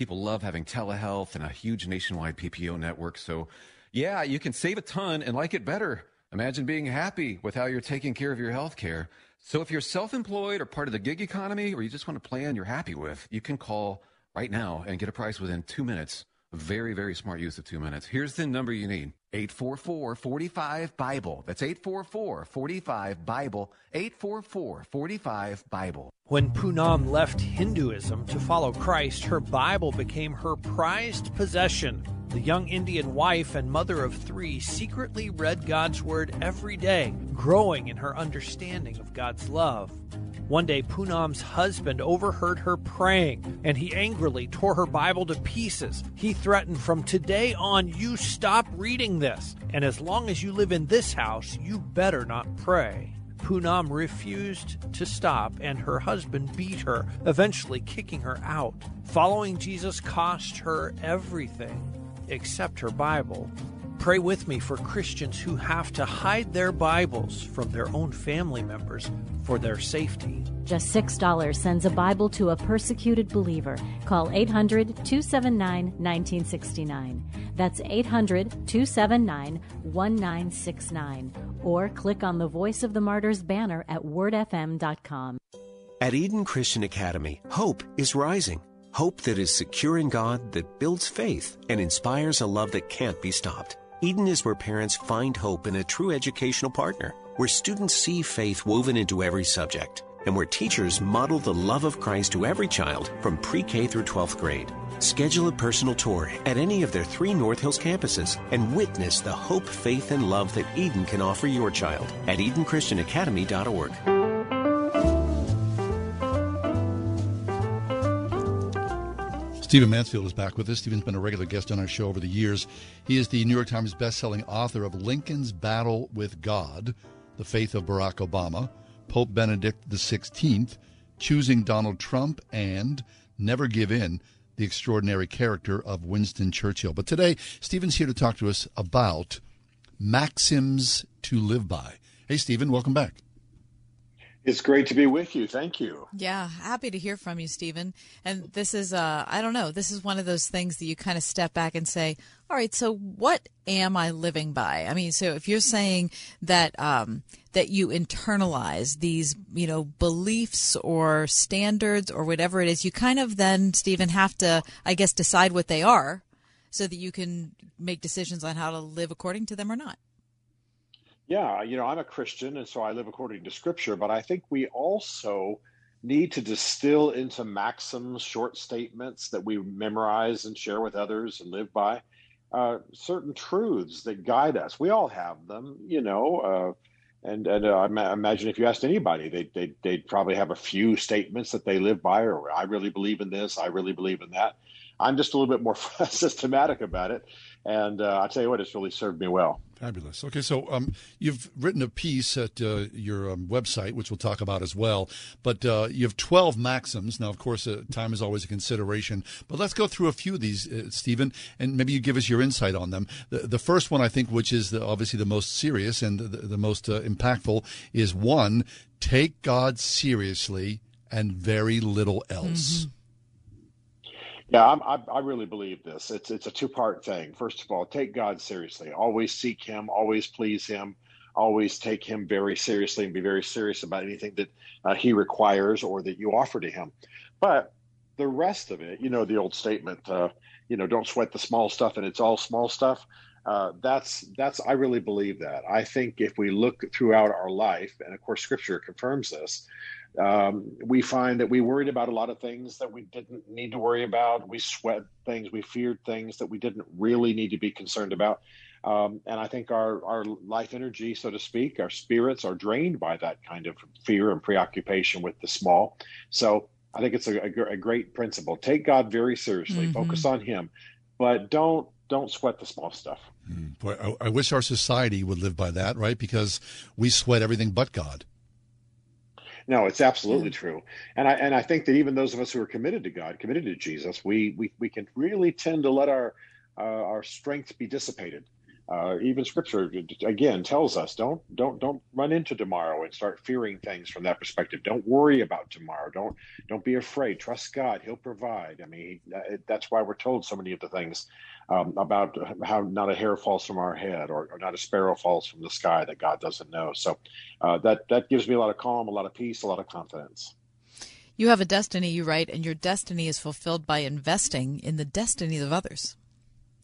People love having telehealth and a huge nationwide PPO network. So, yeah, you can save a ton and like it better. Imagine being happy with how you're taking care of your health care. So, if you're self employed or part of the gig economy, or you just want a plan you're happy with, you can call right now and get a price within two minutes. Very, very smart use of two minutes. Here's the number you need 844 45 Bible. That's 844 45 Bible. 844 45 Bible. When Poonam left Hinduism to follow Christ, her Bible became her prized possession. The young Indian wife and mother of three secretly read God's Word every day, growing in her understanding of God's love. One day, Poonam's husband overheard her praying, and he angrily tore her Bible to pieces. He threatened, From today on, you stop reading this, and as long as you live in this house, you better not pray. Poonam refused to stop, and her husband beat her, eventually kicking her out. Following Jesus cost her everything except her Bible. Pray with me for Christians who have to hide their Bibles from their own family members for their safety. Just $6 sends a Bible to a persecuted believer. Call 800 279 1969. That's 800 279 1969. Or click on the Voice of the Martyrs banner at wordfm.com. At Eden Christian Academy, hope is rising. Hope that is secure in God, that builds faith, and inspires a love that can't be stopped. Eden is where parents find hope in a true educational partner, where students see faith woven into every subject, and where teachers model the love of Christ to every child from pre K through 12th grade. Schedule a personal tour at any of their three North Hills campuses and witness the hope, faith, and love that Eden can offer your child at EdenChristianAcademy.org. Stephen Mansfield is back with us. Stephen's been a regular guest on our show over the years. He is the New York Times bestselling author of Lincoln's Battle with God, The Faith of Barack Obama, Pope Benedict XVI, Choosing Donald Trump, and Never Give In, the extraordinary character of Winston Churchill. But today, Stephen's here to talk to us about maxims to live by. Hey, Stephen, welcome back. It's great to be with you. Thank you. Yeah, happy to hear from you, Stephen. And this is, uh, I don't know, this is one of those things that you kind of step back and say, all right, so what am I living by? I mean, so if you're saying that um, that you internalize these, you know, beliefs or standards or whatever it is, you kind of then, Stephen, have to, I guess, decide what they are, so that you can make decisions on how to live according to them or not. Yeah, you know, I'm a Christian, and so I live according to Scripture, but I think we also need to distill into maxims, short statements that we memorize and share with others and live by, uh, certain truths that guide us. We all have them, you know. Uh, and and uh, I imagine if you asked anybody, they they they'd probably have a few statements that they live by, or I really believe in this, I really believe in that. I'm just a little bit more systematic about it, and uh, I tell you what, it's really served me well. Fabulous. Okay, so um, you've written a piece at uh, your um, website, which we'll talk about as well. But uh, you have 12 maxims. Now, of course, uh, time is always a consideration. But let's go through a few of these, uh, Stephen, and maybe you give us your insight on them. The, the first one, I think, which is the, obviously the most serious and the, the most uh, impactful, is one: take God seriously and very little else. Mm-hmm. Yeah, I'm, i I really believe this. It's it's a two part thing. First of all, take God seriously. Always seek Him. Always please Him. Always take Him very seriously and be very serious about anything that uh, He requires or that you offer to Him. But the rest of it, you know, the old statement, uh, you know, don't sweat the small stuff, and it's all small stuff. Uh, that's that's I really believe that. I think if we look throughout our life, and of course, Scripture confirms this, um, we find that we worried about a lot of things that we didn't need to worry about. We sweat things, we feared things that we didn't really need to be concerned about. Um, and I think our, our life energy, so to speak, our spirits are drained by that kind of fear and preoccupation with the small. So I think it's a, a, a great principle. Take God very seriously, mm-hmm. focus on Him, but don't don't sweat the small stuff. Mm, boy, I, I wish our society would live by that, right? Because we sweat everything but God. No, it's absolutely true, and I and I think that even those of us who are committed to God, committed to Jesus, we we we can really tend to let our uh, our strength be dissipated. Uh, even Scripture again tells us don't don't don't run into tomorrow and start fearing things from that perspective. Don't worry about tomorrow. Don't don't be afraid. Trust God; He'll provide. I mean, that's why we're told so many of the things um, about how not a hair falls from our head or, or, not a sparrow falls from the sky that God doesn't know. So uh, that that gives me a lot of calm, a lot of peace, a lot of confidence. You have a destiny, you write, and your destiny is fulfilled by investing in the destinies of others.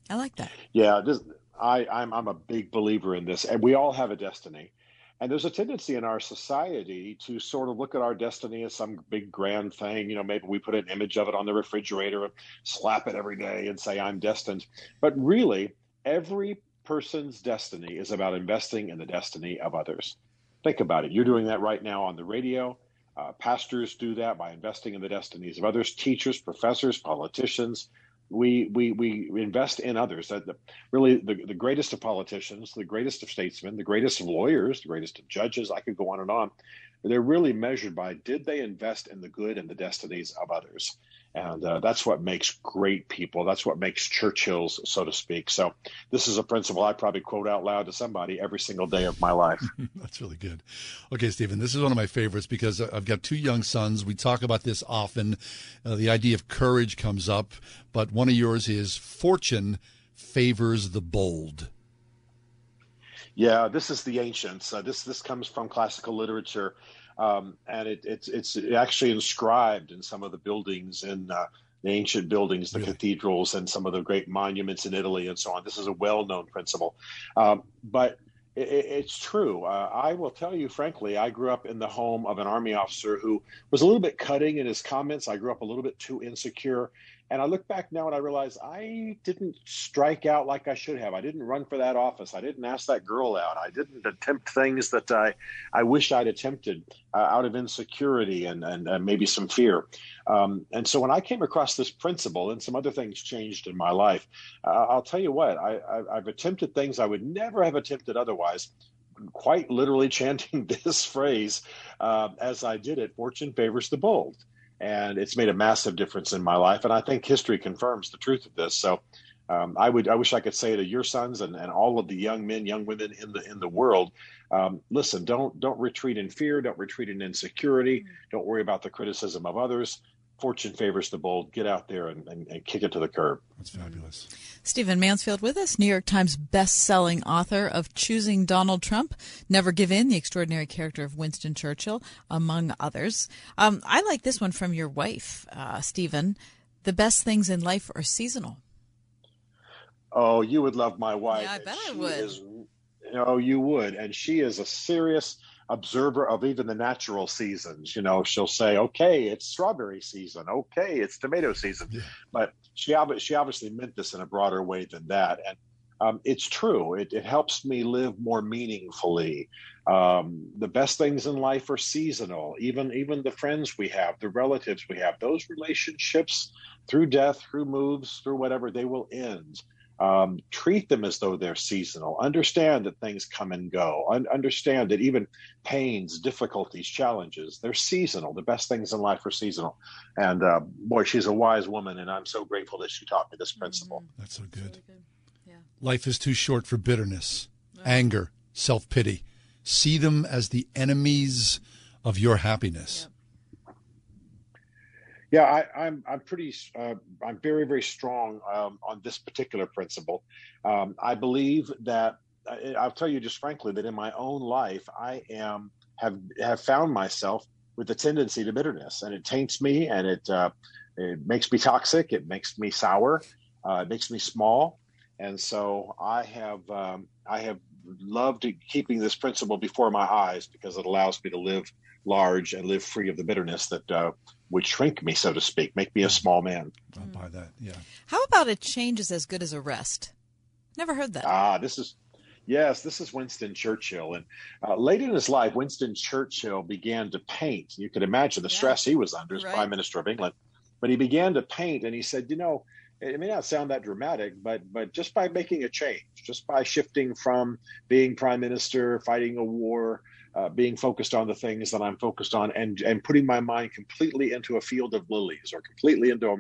I like that. Yeah, this, I, I'm I'm a big believer in this, and we all have a destiny. And there's a tendency in our society to sort of look at our destiny as some big grand thing. You know, maybe we put an image of it on the refrigerator and slap it every day and say, I'm destined. But really, every person's destiny is about investing in the destiny of others. Think about it. You're doing that right now on the radio. Uh, pastors do that by investing in the destinies of others, teachers, professors, politicians, we we we invest in others. That the, really the, the greatest of politicians, the greatest of statesmen, the greatest of lawyers, the greatest of judges. I could go on and on. They're really measured by did they invest in the good and the destinies of others. And uh, that's what makes great people. That's what makes Churchills, so to speak. So, this is a principle I probably quote out loud to somebody every single day of my life. that's really good. Okay, Stephen, this is one of my favorites because I've got two young sons. We talk about this often. Uh, the idea of courage comes up, but one of yours is fortune favors the bold. Yeah, this is the ancients. Uh, this this comes from classical literature um, and it, it's it's actually inscribed in some of the buildings in uh, the ancient buildings, the really? cathedrals, and some of the great monuments in Italy and so on. This is a well-known principle, um, but it, it's true. Uh, I will tell you frankly, I grew up in the home of an army officer who was a little bit cutting in his comments. I grew up a little bit too insecure, And I look back now and I realize I didn't strike out like I should have. I didn't run for that office. I didn't ask that girl out. I didn't attempt things that I, I wish I'd attempted uh, out of insecurity and, and, and maybe some fear. Um, and so when I came across this principle and some other things changed in my life, uh, I'll tell you what, I, I, I've attempted things I would never have attempted otherwise quite literally chanting this phrase uh, as I did it fortune favors the bold and it's made a massive difference in my life. And I think history confirms the truth of this. So um, I would, I wish I could say to your sons and, and all of the young men, young women in the in the world, um, listen, don't don't retreat in fear, don't retreat in insecurity, mm-hmm. don't worry about the criticism of others fortune favors the bold. Get out there and, and, and, kick it to the curb. That's fabulous. Stephen Mansfield with us, New York Times best-selling author of Choosing Donald Trump, Never Give In, The Extraordinary Character of Winston Churchill, among others. Um, I like this one from your wife, uh, Stephen. The best things in life are seasonal. Oh, you would love my wife. Yeah, I bet I would. Is, oh, you would. And she is a serious – observer of even the natural seasons. You know, she'll say, "Okay, it's strawberry season. Okay, it's tomato season," yeah. but she she obviously meant this in a broader way than that, and um, it's true. It, it, helps me live more meaningfully. Um, the best things in life are seasonal. Even even the friends we have, the relatives we have, those relationships through death, through moves, through whatever, they will end. Um, treat them as though they're seasonal. Understand that things come and go. Un- understand that even pains, difficulties, challenges, they're seasonal. The best things in life are seasonal. And uh, boy, she's a wise woman, and I'm so grateful that she taught me this principle. Mm-hmm. That's so good. Really good. Yeah. Life is too short for bitterness, anger, self pity. See them as the enemies of your happiness. Yeah, I, am I'm, I'm pretty uh, I'm very very strong um, on this particular principle. Um, I believe that uh, I'll tell you just frankly that in my own life I am have have found myself with a tendency to bitterness, and it taints me, and it uh, it makes me toxic, it makes me sour, uh, it makes me small, and so I have um, I have loved keeping this principle before my eyes because it allows me to live large and live free of the bitterness that uh, would shrink me, so to speak, make me a small man. I'll buy that. Yeah. How about a change is as good as a rest? Never heard that. Ah, this is yes, this is Winston Churchill, and uh, late in his life, Winston Churchill began to paint. You can imagine the yeah. stress he was under as right. Prime Minister of England, but he began to paint, and he said, you know. It may not sound that dramatic, but but just by making a change, just by shifting from being prime minister, fighting a war, uh, being focused on the things that I'm focused on and and putting my mind completely into a field of lilies or completely into a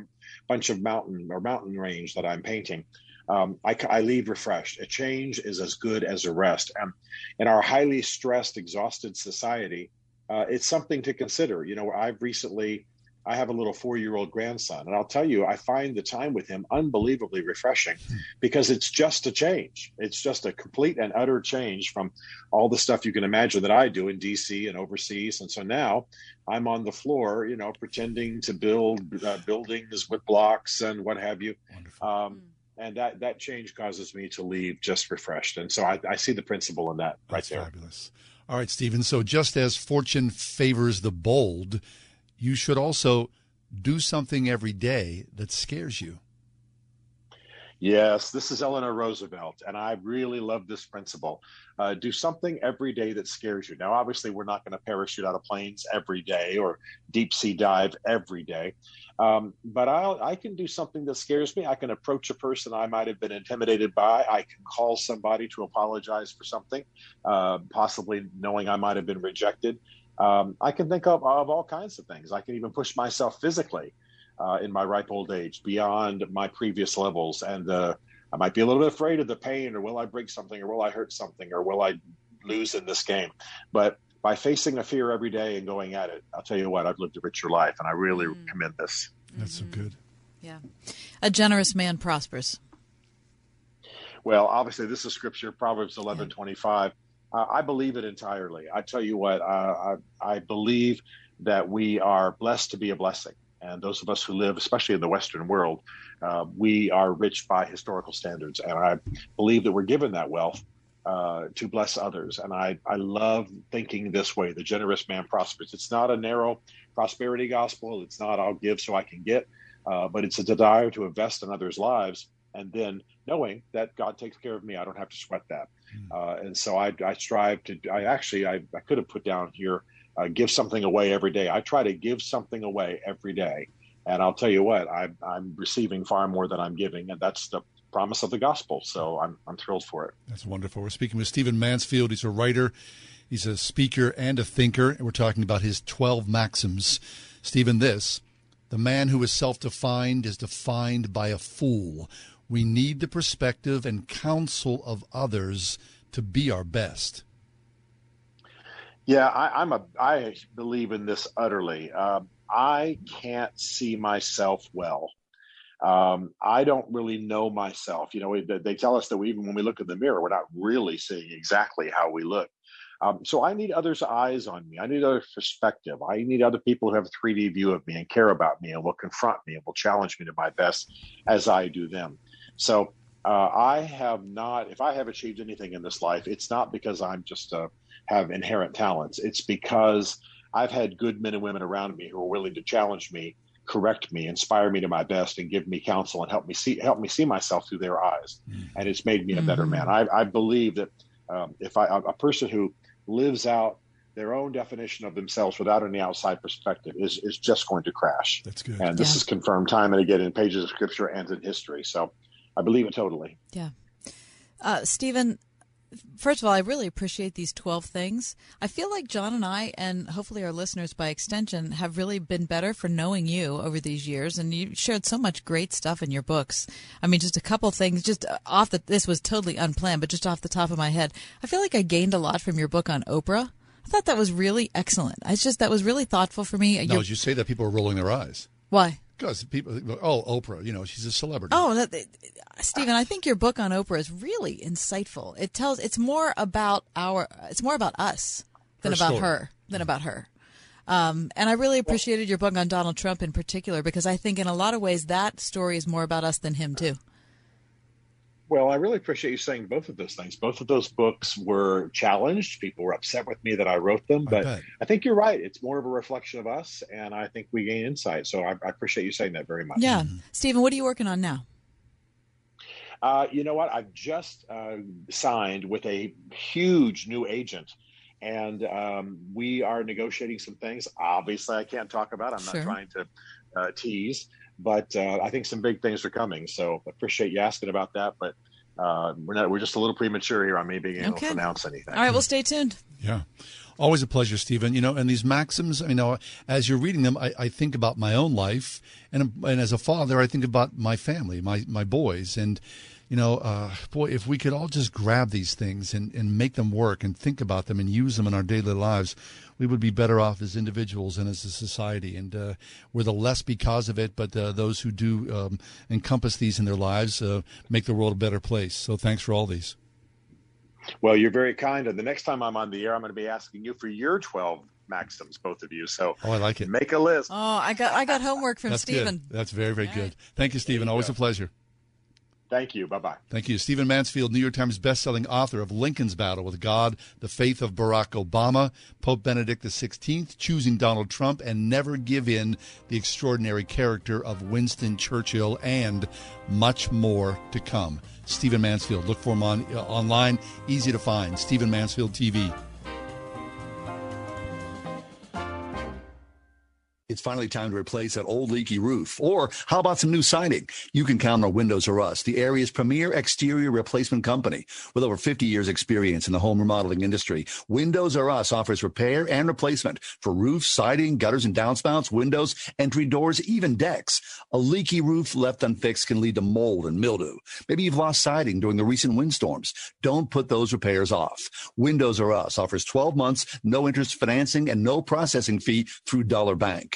bunch of mountain or mountain range that I'm painting. Um, I, I, leave refreshed. A change is as good as a rest. And in our highly stressed, exhausted society, uh, it's something to consider. You know, I've recently I have a little four year old grandson, and I'll tell you, I find the time with him unbelievably refreshing because it's just a change. It's just a complete and utter change from all the stuff you can imagine that I do in DC and overseas. And so now I'm on the floor, you know, pretending to build uh, buildings with blocks and what have you. Um, and that, that change causes me to leave just refreshed. And so I, I see the principle in that That's right there. Fabulous. All right, Stephen. So just as fortune favors the bold, you should also do something every day that scares you. Yes, this is Eleanor Roosevelt, and I really love this principle. Uh, do something every day that scares you. Now, obviously, we're not going to parachute out of planes every day or deep sea dive every day, um, but I'll, I can do something that scares me. I can approach a person I might have been intimidated by. I can call somebody to apologize for something, uh, possibly knowing I might have been rejected. Um, I can think of, of all kinds of things. I can even push myself physically uh, in my ripe old age beyond my previous levels. And uh, I might be a little bit afraid of the pain, or will I break something, or will I hurt something, or will I lose in this game? But by facing a fear every day and going at it, I'll tell you what, I've lived a richer life, and I really mm. commend this. That's so good. Yeah. A generous man prospers. Well, obviously, this is scripture, Proverbs eleven twenty five. Uh, I believe it entirely. I tell you what, uh, I, I believe that we are blessed to be a blessing. And those of us who live, especially in the Western world, uh, we are rich by historical standards. And I believe that we're given that wealth uh, to bless others. And I, I love thinking this way the generous man prospers. It's not a narrow prosperity gospel, it's not I'll give so I can get. uh, but it's a desire to invest in others' lives, and then knowing that God takes care of me. I don't have to sweat that, uh, and so I, I strive to. I actually I, I could have put down here uh, give something away every day. I try to give something away every day, and I'll tell you what I, I'm receiving far more than I'm giving, and that's the promise of the gospel. So I'm I'm thrilled for it. That's wonderful. We're speaking with Stephen Mansfield. He's a writer, he's a speaker, and a thinker, and we're talking about his 12 maxims. Stephen, this the man who is self defined is defined by a fool. We need the perspective and counsel of others to be our best. Yeah, I, I'm a. I believe in this utterly. Um, I can't see myself well. Um, I don't really know myself. You know, they tell us that we, even when we look in the mirror, we're not really seeing exactly how we look. Um, so I need others' eyes on me. I need other perspective. I need other people who have a 3D view of me and care about me and will confront me and will challenge me to my best as I do them. So uh, I have not, if I have achieved anything in this life, it's not because I'm just uh, have inherent talents. It's because I've had good men and women around me who are willing to challenge me, correct me, inspire me to my best, and give me counsel and help me see help me see myself through their eyes. Mm. And it's made me a better mm-hmm. man. I, I believe that um, if I a person who lives out their own definition of themselves without any outside perspective is is just going to crash. That's good. And this is confirmed time and again in pages of scripture and in history. So I believe it totally. Yeah. Uh, Stephen, first of all, I really appreciate these 12 things. I feel like John and I, and hopefully our listeners by extension, have really been better for knowing you over these years. And you shared so much great stuff in your books. I mean, just a couple things, just off the, this was totally unplanned, but just off the top of my head, I feel like I gained a lot from your book on Oprah. I thought that was really excellent. It's just, that was really thoughtful for me. No, as you say that, people are rolling their eyes. Why? Because people, think, oh, Oprah, you know, she's a celebrity. Oh, that, Stephen, I think your book on Oprah is really insightful. It tells, it's more about our, it's more about us than her about story. her, than about her. Um, and I really appreciated your book on Donald Trump in particular because I think in a lot of ways that story is more about us than him too. Well, I really appreciate you saying both of those things. Both of those books were challenged. People were upset with me that I wrote them, but I, I think you're right. It's more of a reflection of us, and I think we gain insight. So I, I appreciate you saying that very much. Yeah. Mm-hmm. Stephen, what are you working on now? Uh, you know what? I've just uh, signed with a huge new agent, and um, we are negotiating some things. Obviously, I can't talk about. I'm sure. not trying to uh, tease but uh, I think some big things are coming. So appreciate you asking about that, but uh, we're not. We're just a little premature here on me being able okay. to announce anything. All right, well, stay tuned. Yeah. Always a pleasure, Stephen. You know, and these maxims, you know, as you're reading them, I, I think about my own life, and and as a father, I think about my family, my my boys, and you know, uh, boy, if we could all just grab these things and, and make them work and think about them and use them in our daily lives, we would be better off as individuals and as a society. And uh, we're the less because of it, but uh, those who do um, encompass these in their lives uh, make the world a better place. So thanks for all these. Well, you're very kind. And the next time I'm on the air, I'm going to be asking you for your 12 maxims, both of you. So oh, I like it. Make a list. Oh, I got I got homework from That's Stephen. Good. That's very very good. Thank you, Stephen. Always go. a pleasure. Thank you. Bye bye. Thank you. Stephen Mansfield, New York Times bestselling author of Lincoln's Battle with God, The Faith of Barack Obama, Pope Benedict XVI, Choosing Donald Trump, and Never Give In, the extraordinary character of Winston Churchill, and much more to come. Stephen Mansfield. Look for him on, uh, online. Easy to find. Stephen Mansfield TV. It's finally time to replace that old leaky roof. Or how about some new siding? You can count on Windows R Us, the area's premier exterior replacement company. With over 50 years experience in the home remodeling industry, Windows R Us offers repair and replacement for roofs, siding, gutters and downspouts, windows, entry doors, even decks. A leaky roof left unfixed can lead to mold and mildew. Maybe you've lost siding during the recent windstorms. Don't put those repairs off. Windows R Us offers 12 months, no interest financing, and no processing fee through Dollar Bank.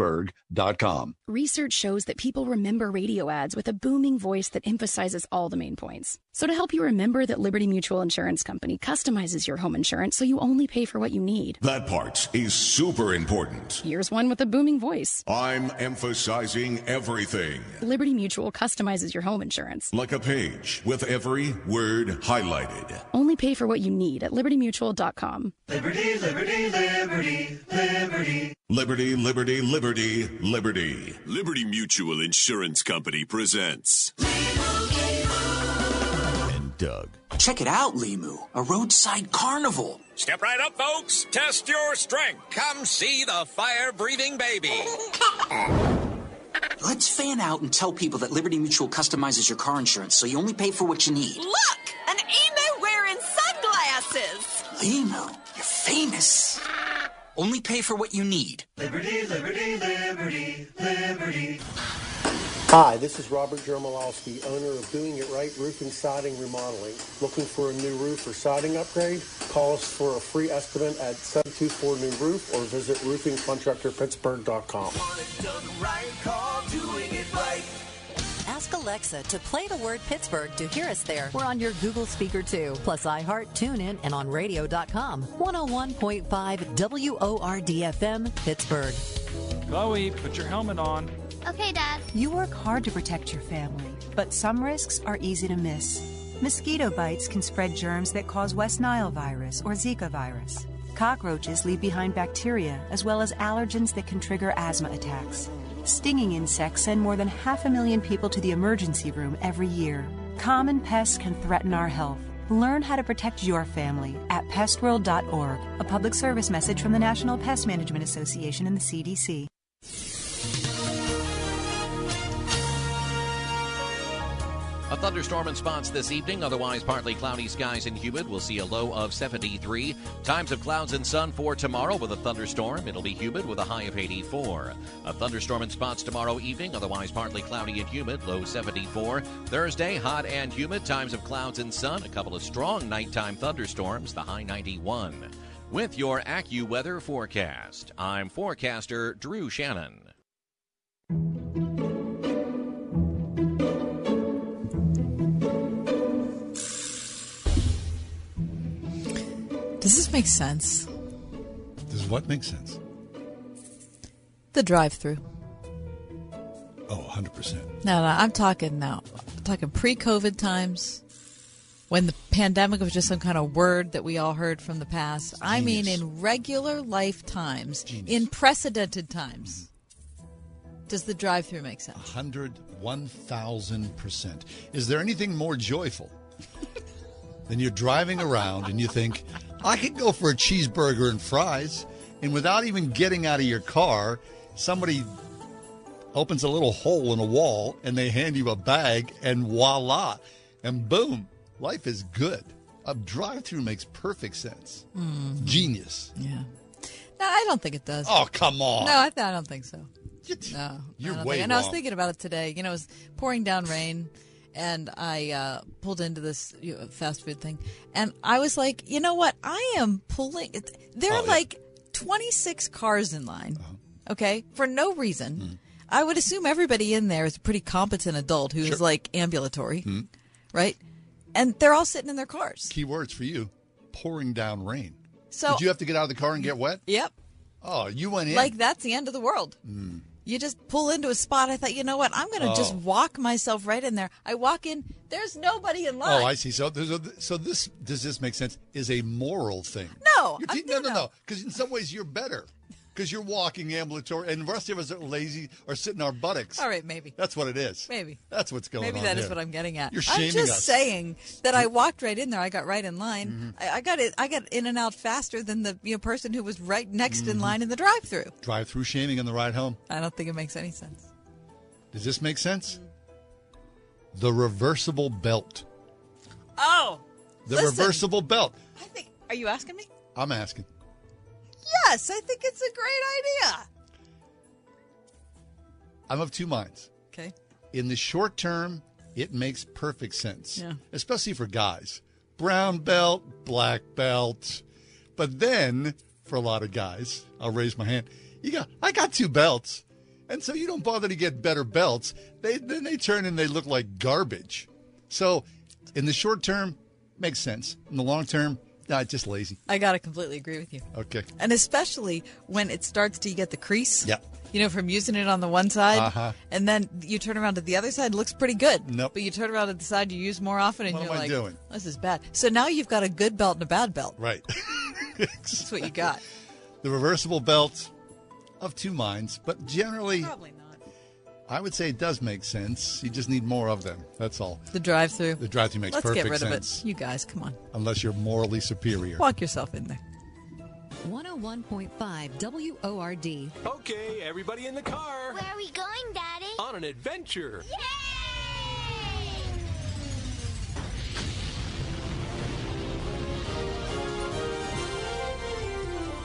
R Us Pittsburgh libertymutual.pittsburgh.com. Research shows that people remember radio ads with a booming voice that emphasizes all the main points. So, to help you remember that Liberty Mutual Insurance Company customizes your home insurance so you only pay for what you need. That part is super important. Here's one with a booming voice. I'm emphasizing everything. Liberty Mutual customizes your home insurance. Like a page with every word highlighted. Only pay for what you need at libertymutual.com. Liberty, liberty, liberty, liberty. Liberty, liberty, liberty, liberty. Liberty Liberty Mutual Insurance Company presents. And Doug. Check it out, Limu, a roadside carnival. Step right up, folks. Test your strength. Come see the fire breathing baby. Let's fan out and tell people that Liberty Mutual customizes your car insurance so you only pay for what you need. Look! An emu wearing sunglasses! Limu, you're famous. Only pay for what you need. Liberty, liberty, liberty, liberty. Hi, this is Robert Jermolowski, owner of Doing It Right Roofing Siding Remodeling. Looking for a new roof or siding upgrade? Call us for a free estimate at 724 New Roof or visit roofingcontractorpittsburgh.com. Ask Alexa to play the word Pittsburgh to hear us there. We're on your Google speaker too, plus iHeart, TuneIn, and on radio.com. 101.5 WORDFM, Pittsburgh. Chloe, put your helmet on. Okay, Dad. You work hard to protect your family, but some risks are easy to miss. Mosquito bites can spread germs that cause West Nile virus or Zika virus. Cockroaches leave behind bacteria as well as allergens that can trigger asthma attacks. Stinging insects send more than half a million people to the emergency room every year. Common pests can threaten our health. Learn how to protect your family at pestworld.org, a public service message from the National Pest Management Association and the CDC. A thunderstorm in spots this evening, otherwise partly cloudy skies and humid. We'll see a low of 73. Times of clouds and sun for tomorrow with a thunderstorm. It'll be humid with a high of 84. A thunderstorm in spots tomorrow evening, otherwise partly cloudy and humid, low 74. Thursday, hot and humid, times of clouds and sun. A couple of strong nighttime thunderstorms, the high 91. With your AccuWeather forecast, I'm forecaster Drew Shannon. Does this make sense? Does what make sense? The drive-through. Oh, 100%. No, no, I'm talking now. I'm talking pre-COVID times, when the pandemic was just some kind of word that we all heard from the past. I mean, in regular life times, in precedented times. Does the drive-through make sense? 100, 1,000%. Is there anything more joyful than you're driving around and you think, I could go for a cheeseburger and fries, and without even getting out of your car, somebody opens a little hole in a wall and they hand you a bag, and voila, and boom, life is good. A drive through makes perfect sense. Mhm. Genius. Yeah. No, I don't think it does. Oh, come on. No, I, I don't think so. No, You're I don't way think- And I was thinking about it today. You know, it was pouring down rain, and I uh, pulled into this you know, fast food thing, and I was like, you know what? I am pulling. There are Oh, yeah. like 26 cars in line. Uh-huh. Okay, for no reason. Hmm. I would assume everybody in there is a pretty competent adult who's Sure. like ambulatory, Hmm. right? And they're all sitting in their cars. Key words for you pouring down rain. So- Did you have to get out of the car and get wet? Yep. Oh, you went in. Like that's the end of the world. Mm. You just pull into a spot. I thought, you know what? I'm going to just Oh. walk myself right in there. I walk in. There's nobody in line. Oh, I see. So, there's a, so this does this make sense? Is a moral thing? No, te- no, no, no. Because in some ways you're better because you're walking ambulatory, and the rest of us are lazy or sitting our buttocks. All right, maybe. That's what it is. Maybe. That's what's going on. Maybe on. that is what I'm getting at. You're shaming I'm just us. saying that I walked right in there. I got right in line. Mm-hmm. I, I got it. I got in and out faster than the you know, person who was right next in Mhm. line in the drive-through. Drive-through shaming on the ride home. I don't think it makes any sense. Does this make sense? The reversible belt. Oh, The listen. reversible belt. I think. Are you asking me? I'm asking. Yes, I think it's a great idea. I'm of two minds. Okay. In the short term, it makes perfect sense, Yeah. especially for guys. Brown belt, black belt. But then, for a lot of guys, I'll raise my hand. You got, I got two belts. And so you don't bother to get better belts. They then they turn and they look like garbage. So in the short term, makes sense. In the long term, nah, just lazy. I got to completely agree with you. Okay. And especially when it starts to get the crease. Yeah. You know, from using it on the one side, Uh-huh. and then you turn around to the other side, it looks pretty good. Nope. But you turn around to the side you use more often, and What you're like, doing? "This is bad." So now you've got a good belt and a bad belt. Right. That's what you got. The reversible belt of two minds, but generally Probably not. I would say it does make sense. You just need more of them. That's all. The drive-through. The drive-through makes Let's perfect get rid sense. of it. You guys, come on, Unless you're morally superior. walk yourself in there. 101.5 WORD. Okay, everybody in the car. Where are we going, Daddy? On an adventure. Yay!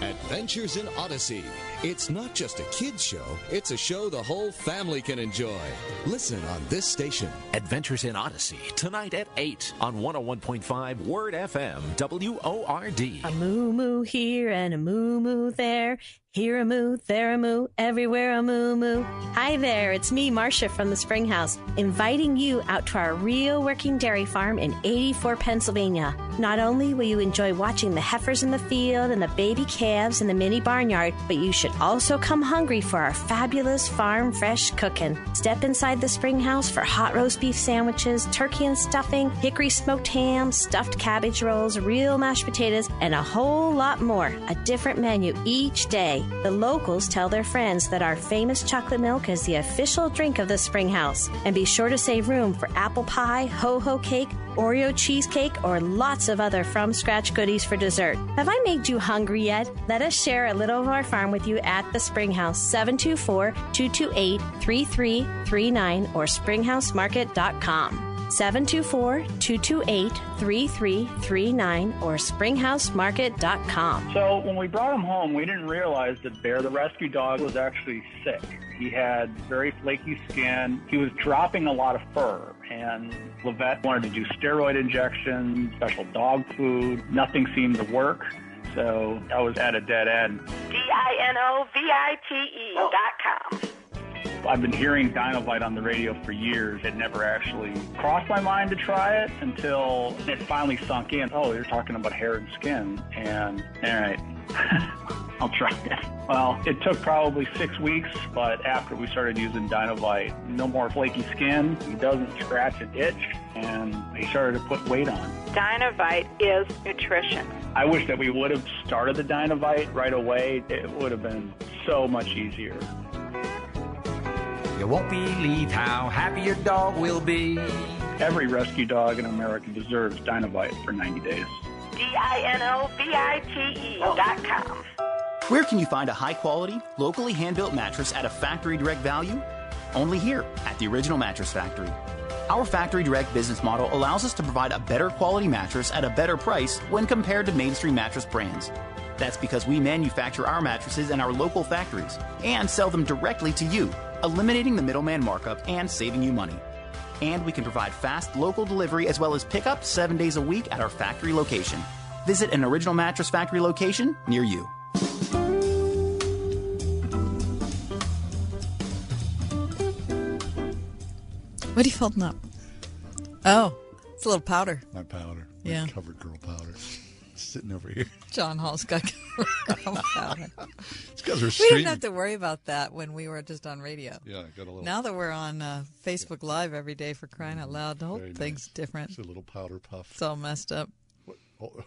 Adventures in Odyssey. It's not just a kid's show, it's a show the whole family can enjoy. Listen on this station. Adventures in Odyssey, tonight at 8 on 101.5 Word FM, W-O-R-D. A moo moo here and a moo moo there. Here a moo, there a moo, everywhere a moo moo. Hi there, it's me, Marcia from the Spring House, inviting you out to our real working dairy farm in 84, Pennsylvania. Not only will you enjoy watching the heifers in the field and the baby calves in the mini barnyard, but you should also come hungry for our fabulous farm fresh cooking. Step inside the Spring House for hot roast beef sandwiches, turkey and stuffing, hickory smoked ham, stuffed cabbage rolls, real mashed potatoes, and a whole lot more. A different menu each day. The locals tell their friends that our famous chocolate milk is the official drink of the Springhouse. And be sure to save room for apple pie, ho ho cake, Oreo cheesecake, or lots of other from scratch goodies for dessert. Have I made you hungry yet? Let us share a little of our farm with you at the Springhouse, 724 228 3339 or springhousemarket.com. 724 228 3339 or springhousemarket.com. So when we brought him home, we didn't realize that Bear, the rescue dog, was actually sick. He had very flaky skin. He was dropping a lot of fur, and Levette wanted to do steroid injections, special dog food. Nothing seemed to work. So I was at a dead end. D I N O V I T E dot com. I've been hearing Dinovite on the radio for years. It never actually crossed my mind to try it until it finally sunk in. Oh, you're talking about hair and skin. And, all right, I'll try it. Well, it took probably six weeks, but after we started using Dinovite, no more flaky skin. He doesn't scratch and itch, and he started to put weight on. Dinovite is nutrition. I wish that we would have started the Dinovite right away. It would have been so much easier. You won't believe how happy your dog will be. Every rescue dog in America deserves Dinovite for 90 days. D I N O V I T E dot com. Where can you find a high quality, locally hand built mattress at a factory direct value? Only here at the Original Mattress Factory. Our factory direct business model allows us to provide a better quality mattress at a better price when compared to mainstream mattress brands. That's because we manufacture our mattresses in our local factories and sell them directly to you, eliminating the middleman markup and saving you money. And we can provide fast local delivery as well as pickup seven days a week at our factory location. Visit an Original Mattress Factory location near you. What are you holding up? Oh, it's a little powder. My powder. My Yeah. CoverGirl powder. Sitting over here. John Hall's got. It's 'cause we're we didn't have to worry about that when we were just on radio. Yeah, got a little. Now that we're on uh, Facebook Live every day for crying out loud, the whole Very thing's different. It's a little powder puff. It's all messed up. Oh,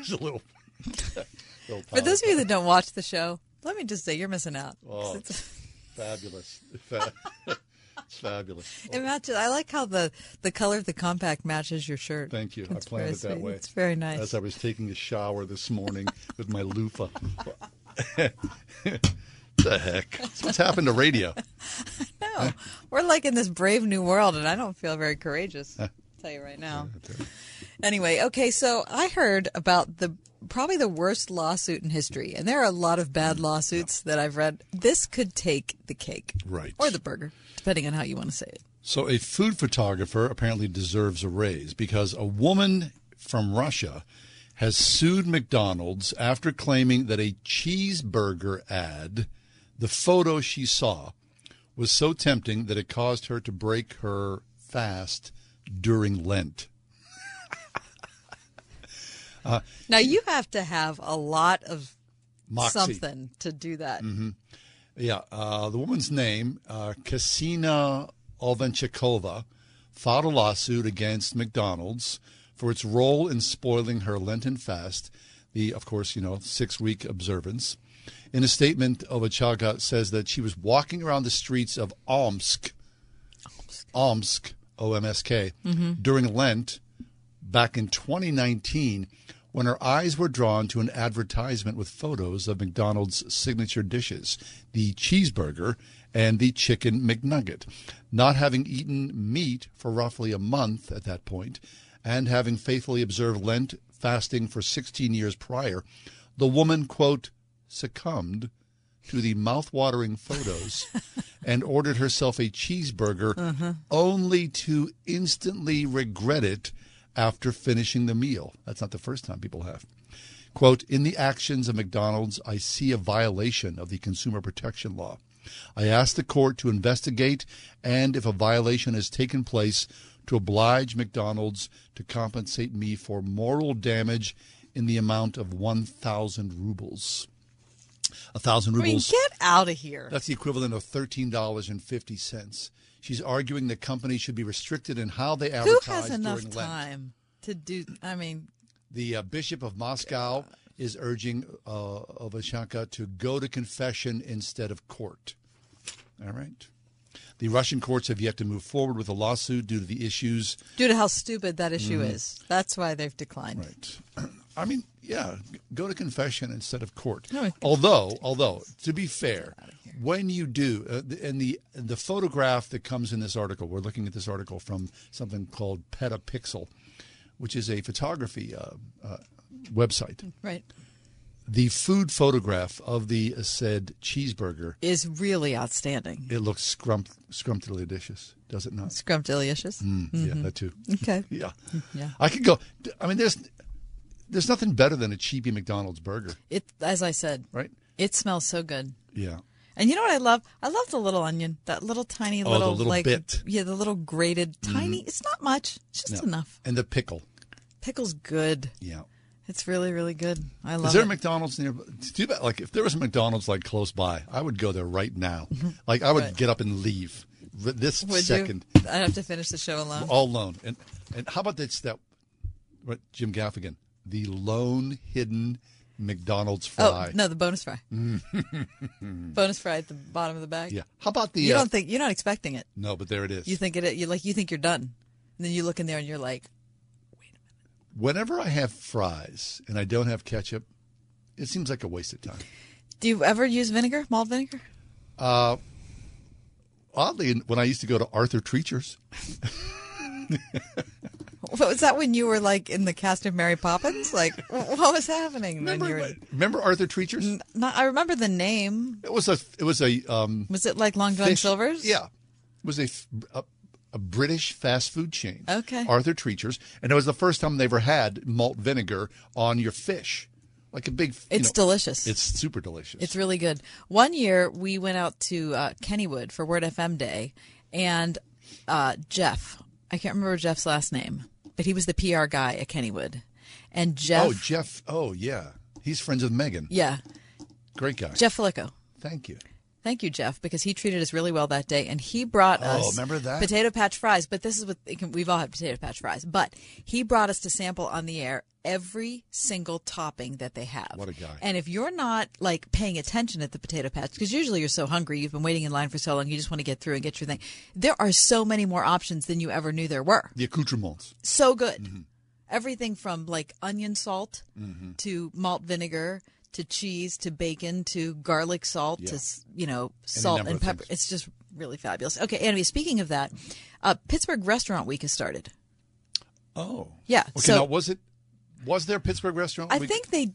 it's a little. little For those of you that don't watch the show, let me just say you're missing out. Oh, It's- fabulous. It's fabulous. It matches. I like how the the color of the compact matches your shirt. Thank you. It's I planned it that sweet. way. It's very nice. As I was taking a shower this morning with my loofah. the heck? That's what's happened to radio. no, we're like in this brave new world, and I don't feel very courageous. I'll tell you right now. Anyway, okay, so I heard about the probably the worst lawsuit in history, and there are a lot of bad mm, lawsuits that I've read. This could take the cake, Right. or the burger, depending on how you want to say it. So, a food photographer apparently deserves a raise because a woman from Russia has sued McDonald's after claiming that a cheeseburger ad, the photo she saw, was so tempting that it caused her to break her fast during Lent. Uh, Now you have to have a lot of Moxie. something to do that. hmm Yeah, uh, the woman's name, uh, Kasina Olvenchikova, filed a lawsuit against McDonald's for its role in spoiling her Lenten fast, the, of course, you know, six week observance. In a statement, Ovachaga says that she was walking around the streets of Omsk, Omsk, O M S K, Mhm. during Lent back in 2019 when her eyes were drawn to an advertisement with photos of McDonald's signature dishes, the cheeseburger and the chicken McNugget. Not having eaten meat for roughly a month at that point, and having faithfully observed Lent fasting for 16 years prior, the woman, quote, succumbed to the mouth-watering photos and ordered herself a cheeseburger Uh-huh. only to instantly regret it after finishing the meal. That's not the first time people have. Quote, in the actions of McDonald's, I see a violation of the consumer protection law. I ask the court to investigate and, if a violation has taken place, to oblige McDonald's to compensate me for moral damage in the amount of 1,000 rubles. A thousand I mean, rubles. get out of here. That's the equivalent of thirteen dollars and fifty cents. She's arguing that companies should be restricted in how they advertise. Who has enough time to do? I mean, The uh, Bishop of Moscow is urging uh, Ovashanka to go to confession instead of court. All right. The Russian courts have yet to move forward with a lawsuit due to the issues. due to how stupid that issue Mhm. is, that's why they've declined. Right. I mean, yeah, go to confession instead of court. No, Although, although to be fair, when you do, uh, and the the photograph that comes in this article, we're looking at this article from something called Petapixel, which is a photography uh, uh, website. Right. The food photograph of the said cheeseburger, Is really outstanding. it looks scrump scrumptious, does it not? Scrumptious. Mm, Yeah, Mhm. that too. Okay. yeah. Yeah. I could go. I mean, there's there's nothing better than a cheapy McDonald's burger. It, as I said, right? It smells so good. Yeah. And you know what I love? I love the little onion, that little tiny Oh, little, little like bit. yeah, the little grated tiny. Mhm. It's not much. It's just No. enough. And the pickle. Pickle's good. Yeah. It's really really good. I love Is there it. a McDonald's near? Too bad. Like if there was a McDonald's like close by, I would go there right now. Like I would Mm-hmm. Right. get up and leave this Would second. you? I'd have to finish the show alone. All alone. And and how about this? That what Jim Gaffigan, the lone hidden McDonald's fry. Oh no, the bonus fry. Mm. bonus fry at the bottom of the bag. Yeah. How about the? You uh, don't think you're not expecting it. No, but there it is. You think it. You like you think you're done, and then you look in there and you're like, wait a minute. Whenever I have fries and I don't have ketchup, it seems like a waste of time. Do you ever use vinegar, malt vinegar? Uh, oddly, when I used to go to Arthur Treacher's, was that when you were like in the cast of Mary Poppins? Like, what was happening when you were? remember Arthur Treacher's? Not, I remember the name. It was a. It was a. Um, Was it like Long John fish- Silver's? Yeah, it was a, a a British fast food chain. Okay. Arthur Treacher's, and it was the first time they ever had malt vinegar on your fish, like a big. you It's know- delicious. It's super delicious. It's really good. One year we went out to uh, Kennywood for Word FM Day, and uh, Jeff, I can't remember Jeff's last name, but he was the PR guy at Kennywood, and Jeff, Oh, Jeff. Oh, yeah. He's friends with Megan. yeah, Great guy. Jeff Filicko. Thank you. Thank you, Jeff, because he treated us really well that day, and he brought Oh, us remember that? potato patch fries. But this is what we've all had potato patch fries. But he brought us to sample on the air every single topping that they have. What a guy. And if you're not like paying attention at the potato patch, because usually you're so hungry, you've been waiting in line for so long, you just want to get through and get your thing. There are so many more options than you ever knew there were. The accoutrements. So good. Mm-hmm. Everything from like onion salt Mm-hmm. to malt vinegar to cheese to bacon to garlic salt Yeah. to you know salt number and pepper. It's just really fabulous. Okay, anyway, speaking of that, uh, Pittsburgh Restaurant Week has started. Oh. Yeah. Okay. so now, was it? Was there Pittsburgh restaurant? Week? I Week? think they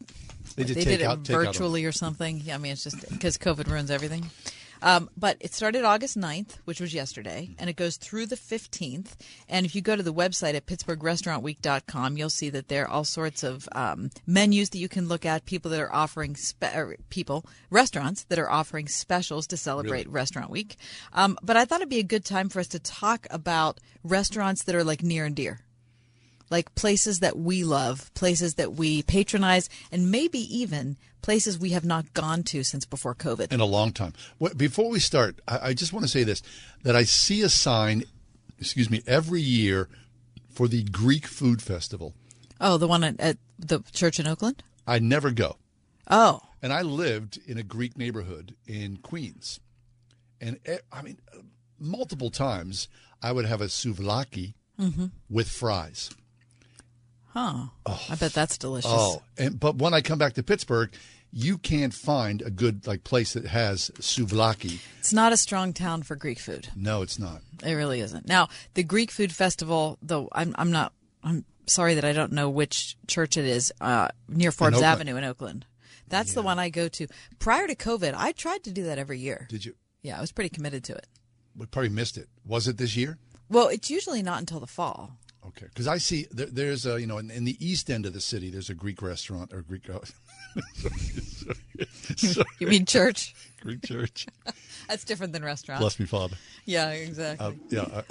They did they take did out- it out virtually or something. Yeah, I mean, it's just because COVID ruins everything. Um, but it started August 9th, which was yesterday, and it goes through the 15th. And if you go to the website at pittsburghrestaurantweek.com, you'll see that there are all sorts of um, menus that you can look at. People that are offering spe- er, people restaurants that are offering specials to celebrate Really? Restaurant Week. Um, but I thought it'd be a good time for us to talk about restaurants that are like near and dear like places that we love, places that we patronize, and maybe even places we have not gone to since before COVID. in a long time. Before we start, I, just want to say this: that I see a sign, excuse me, every year for the Greek Food Festival. Oh, the one at, at the church in Oakland? I never go, Oh, and I lived in a Greek neighborhood in Queens, and I mean, multiple times I would have a souvlaki Mhm. with fries. Huh. I bet that's delicious. Oh, and but when I come back to Pittsburgh, you can't find a good like place that has souvlaki. It's not a strong town for Greek food. No, it's not. It really isn't. Now, the Greek Food Festival, though, I'm, I'm not, I'm sorry that I don't know which church it is uh, near Forbes Oakland. Avenue in Oakland. That's the one I go to. Prior to COVID, I tried to do that every year. Did you? Yeah, I was pretty committed to it. We probably missed it. Was it this year? Well, it's usually not until the fall. Okay, because I see there, there's a you know in, in the east end of the city there's a Greek restaurant or Greek. Oh, You mean church? Greek church. That's different than restaurant. Bless me, Father. Yeah, exactly. Uh, yeah,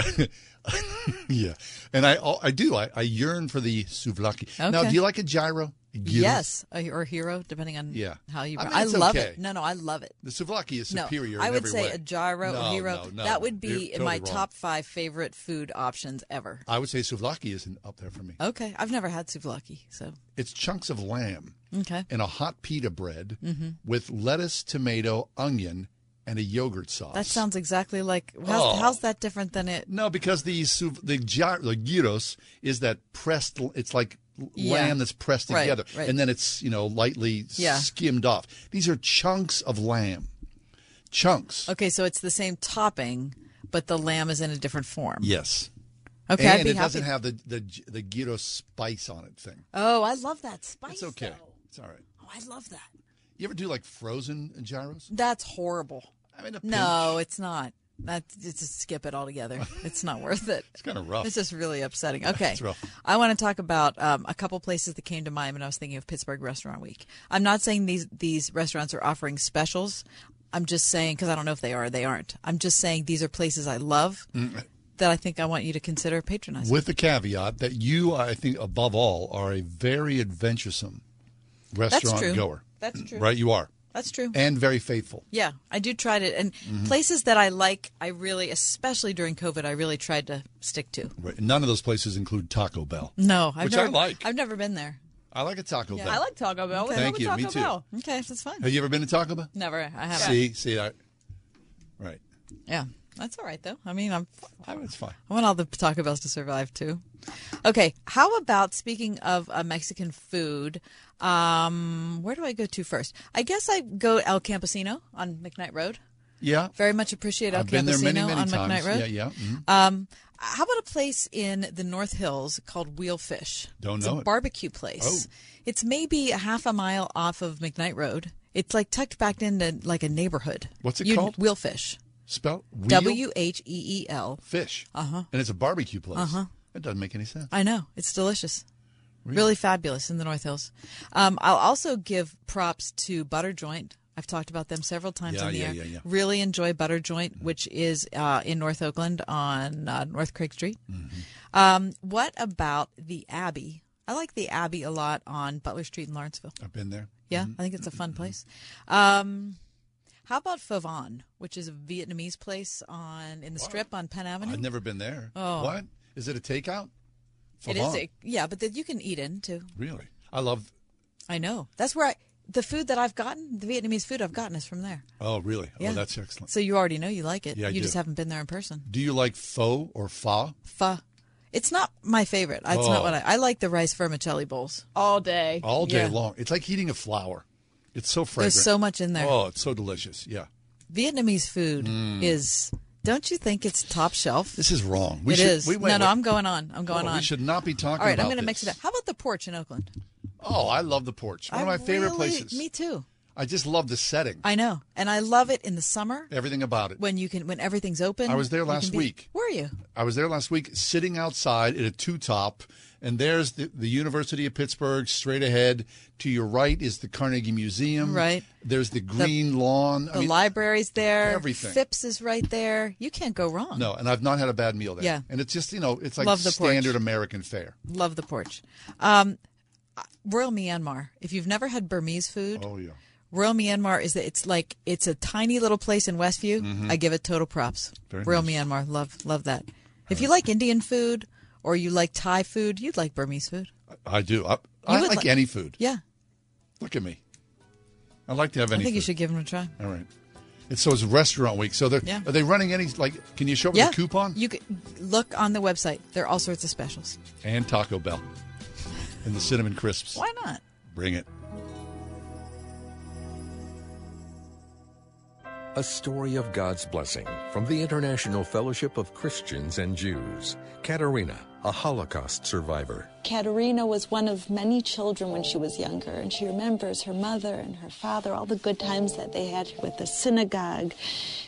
uh, yeah, and I I do I, I yearn for the souvlaki. Okay. Now, do you like a gyro? Gyros? yes, a- or hero, depending on Yeah. how you. I I, mean, it's love okay. it. No, no, I love it. The souvlaki is superior. No. I in would every say way. a gyro, no, a hero. No, no, that would be in my wrong. top five favorite food options ever. I would say souvlaki isn't up there for me. Okay, I've never had souvlaki, so It's chunks of lamb okay. and a hot pita bread Mhm. with lettuce, tomato, onion, and a yogurt sauce. That sounds exactly like. How's, Oh. how's that different than it? No, because the the, the gyros is that pressed. It's like Yeah. lamb that's pressed Right, together, right. and then it's you know lightly Yeah. skimmed off. These are chunks of lamb, chunks. Okay, so it's the same topping, but the lamb is in a different form. Yes. Okay, and I'd be it doesn't have the the the gyros spice on it thing. Oh, I love that spice. It's okay. though. It's all right. Oh, I love that. You ever do like frozen gyros? That's horrible. I mean, a no, it's not. That's just skip it altogether. It's not worth it. It's kind of rough. It's just really upsetting. Okay, It's rough. I want to talk about um, a couple places that came to mind when I was thinking of Pittsburgh Restaurant Week. I'm not saying these these restaurants are offering specials. I'm just saying because I don't know if they are. or They aren't. I'm just saying these are places I love Mm. that I think I want you to consider patronizing. With the caveat that you, I think, above all, are a very adventuresome restaurant true. goer. That's true. Right, you are. That's true. And very faithful. Yeah, I do try to, and Mhm. places that I like, I really, especially during COVID, I really tried to stick to. Right. None of those places include Taco Bell. No, I've which never, I like. I've never been there. I like a Taco Yeah, Bell. I like Taco Bell. Let's Thank you. to Me too. Bell. Okay, that's fine. Have you ever been to Taco Bell? Never. I haven't. See, see that. Right. Yeah, that's all right though. I mean, I'm. It's fine. I want all the Taco Bells to survive too. Okay, how about speaking of uh, Mexican food? Um, where do I go to first? I guess I go El Campesino on McKnight Road. Yeah. Very much appreciate El I've been there Campesino many, many on times. McKnight Road. Yeah, yeah. Mhm. Um, how about a place in the North Hills called Wheelfish? Don't it's know a it. barbecue place. Oh. It's maybe a half a mile off of McKnight Road. It's like tucked back into like a neighborhood. What's it You- called? Wheelfish. Spell wheel? W H E E L. Fish. Uh huh. And it's a barbecue place. Uh-huh. That doesn't make any sense. I know it's delicious, really, fabulous in the North Hills. Um, I'll also give props to Butter Joint. I've talked about them several times Yeah, on the yeah, air. yeah, yeah. Really enjoy Butter Joint, which is uh, in North Oakland on uh, North Craig Street. Mm-hmm. Um, what about the Abbey? I like the Abbey a lot on Butler Street in Lawrenceville. I've been there. Yeah, Mm-hmm. I think it's a fun place. Um, how about Pho Van, which is a Vietnamese place on in the Strip on Penn Avenue? I've never been there. Oh. What? Is it a takeout? It is, Pho Van. a, yeah, but that you can eat in too. Really? I love. I know. That's where I, the food that I've gotten, the Vietnamese food I've gotten is from there. Oh, really? Oh, yeah. Oh, that's excellent. So you already know you like it. Yeah, I you just haven't been there in person. Do you like pho or pho? Pho. It's not my favorite. It's Oh. not what I, I like. The rice vermicelli bowls all day, All day Yeah. long. It's like eating a flower. It's so fragrant. There's so much in there. Oh, it's so delicious. Yeah. Vietnamese food Mm. is. Don't you think it's top shelf? This is wrong. It should, is. We, wait, no, no. I'm going on. I'm going Oh, on. We should not be talking about it. All right, I'm going to mix it up. How about the porch in Oakland? Oh, I love the porch. One of I my favorite really- places. Me too. I just love the setting. I know, and I love it in the summer Everything about it. when you can when everything's open. I was there last be- week. Were you? I was there last week, sitting outside at a two top, and there's the, the University of Pittsburgh straight ahead. To your right is the Carnegie Museum. Right. There's the green lawn. I The mean, library's there. everything. Phipps is right there. You can't go wrong. No, and I've not had a bad meal there. Yeah. And it's just, you know, it's like Love the porch. standard American fare. Love the porch. Um, Royal Myanmar. If you've never had Burmese food, Oh, yeah. Royal Myanmar is it's like it's a tiny little place in Westview. Mhm. I give it total props. Very Royal nice. Myanmar, love love that. If you like Indian food or you like Thai food, you'd like Burmese food. I do. I, I like li- any food. Yeah, Look at me. I like to have any. Food. I think you should give them a try. All right. It's so it's restaurant week. So they're Yeah. are they running any like can you show me yeah, the coupon? You could look on the website. There are all sorts of specials. And Taco Bell. And the cinnamon crisps. Why not? Bring it. A story of God's blessing from the International Fellowship of Christians and Jews. Katerina, a Holocaust survivor. Katerina was one of many children when she was younger, and she remembers her mother and her father, all the good times that they had with the synagogue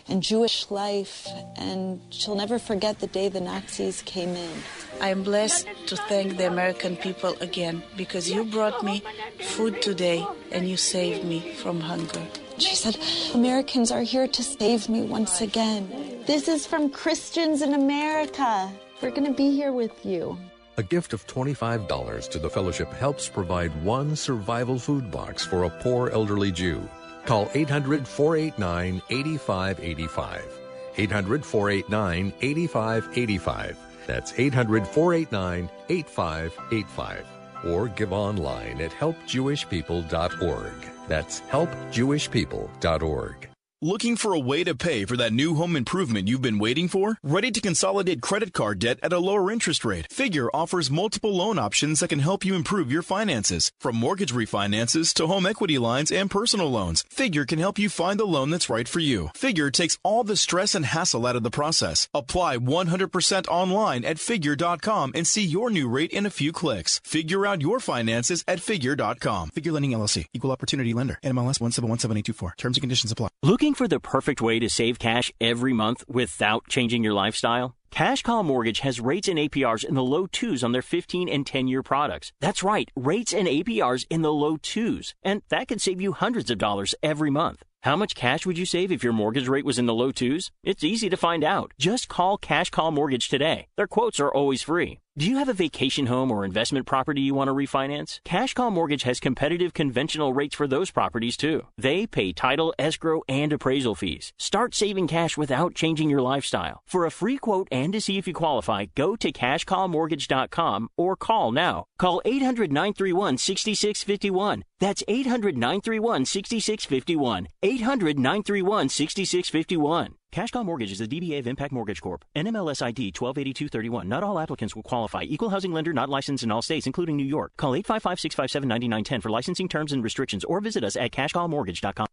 and Jewish life, and she'll never forget the day the Nazis came in. I am blessed to thank the American people again because you brought me food today and you saved me from hunger. She said, Americans are here to save me once again. This is from Christians in America. We're going to be here with you. A gift of $25 to the fellowship helps provide one survival food box for a poor elderly Jew. Call 800 489 8585. 800 489 8585. That's 800 489 8585. Or give online at helpjewishpeople.org. That's helpjewishpeople.org. Looking for a way to pay for that new home improvement you've been waiting for? Ready to consolidate credit card debt at a lower interest rate? Figure offers multiple loan options that can help you improve your finances. From mortgage refinances to home equity lines and personal loans, Figure can help you find the loan that's right for you. Figure takes all the stress and hassle out of the process. Apply 100% online at figure.com and see your new rate in a few clicks. Figure out your finances at figure.com. Figure Lending LLC, Equal Opportunity Lender, NMLS 1717824. Terms and conditions apply. Looking for the perfect way to save cash every month without changing your lifestyle? Cash Call Mortgage has rates and APRs in the low twos on their 15 and 10 year products. That's right, rates and APRs in the low twos. And that could save you hundreds of dollars every month. How much cash would you save if your mortgage rate was in the low twos? It's easy to find out. Just call Cash Call Mortgage today. Their quotes are always free. Do you have a vacation home or investment property you want to refinance? Cash Call Mortgage has competitive conventional rates for those properties too. They pay title, escrow, and appraisal fees. Start saving cash without changing your lifestyle. For a free quote and to see if you qualify, go to cashcallmortgage.com or call now. Call 800 931 6651. That's 800 931 6651. 800 931 6651. Cash Call Mortgage is a DBA of Impact Mortgage Corp. NMLS ID 128231. Not all applicants will qualify. Equal housing lender not licensed in all states, including New York. Call 855-657-9910 for licensing terms and restrictions or visit us at cashcallmortgage.com.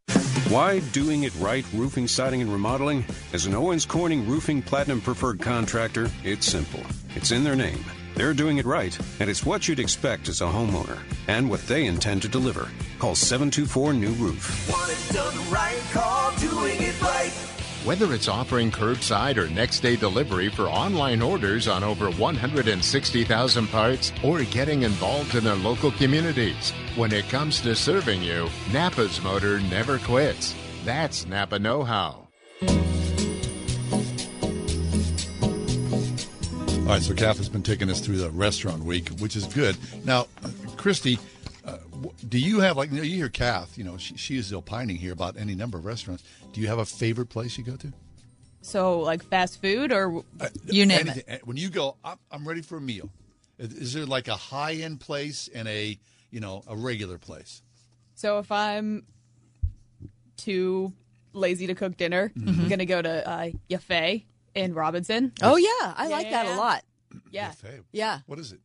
Why doing it right roofing, siding, and remodeling? As an Owens Corning Roofing Platinum Preferred Contractor, it's simple. It's in their name. They're doing it right, and it's what you'd expect as a homeowner, and what they intend to deliver. Call 724 New Roof. Want it done right, call doing it right. Whether it's offering curbside or next day delivery for online orders on over 160,000 parts or getting involved in their local communities, when it comes to serving you, Napa's motor never quits. That's Napa Know How. All right, so Kath has been taking us through the restaurant week, which is good. Now, Christy, uh, do you have like you, know, you hear Kath? You know, she, she is opining here about any number of restaurants. Do you have a favorite place you go to? So, like fast food or you name Anything- uh, When you go, I'm, I'm ready for a meal. Is, is there like a high end place and a you know a regular place? So if I'm too lazy to cook dinner, Mm-hmm. I'm gonna go to uh, Yafe in Robinson. Oh yeah, I like that a lot. Yeah, Buffet. Yeah. What is it?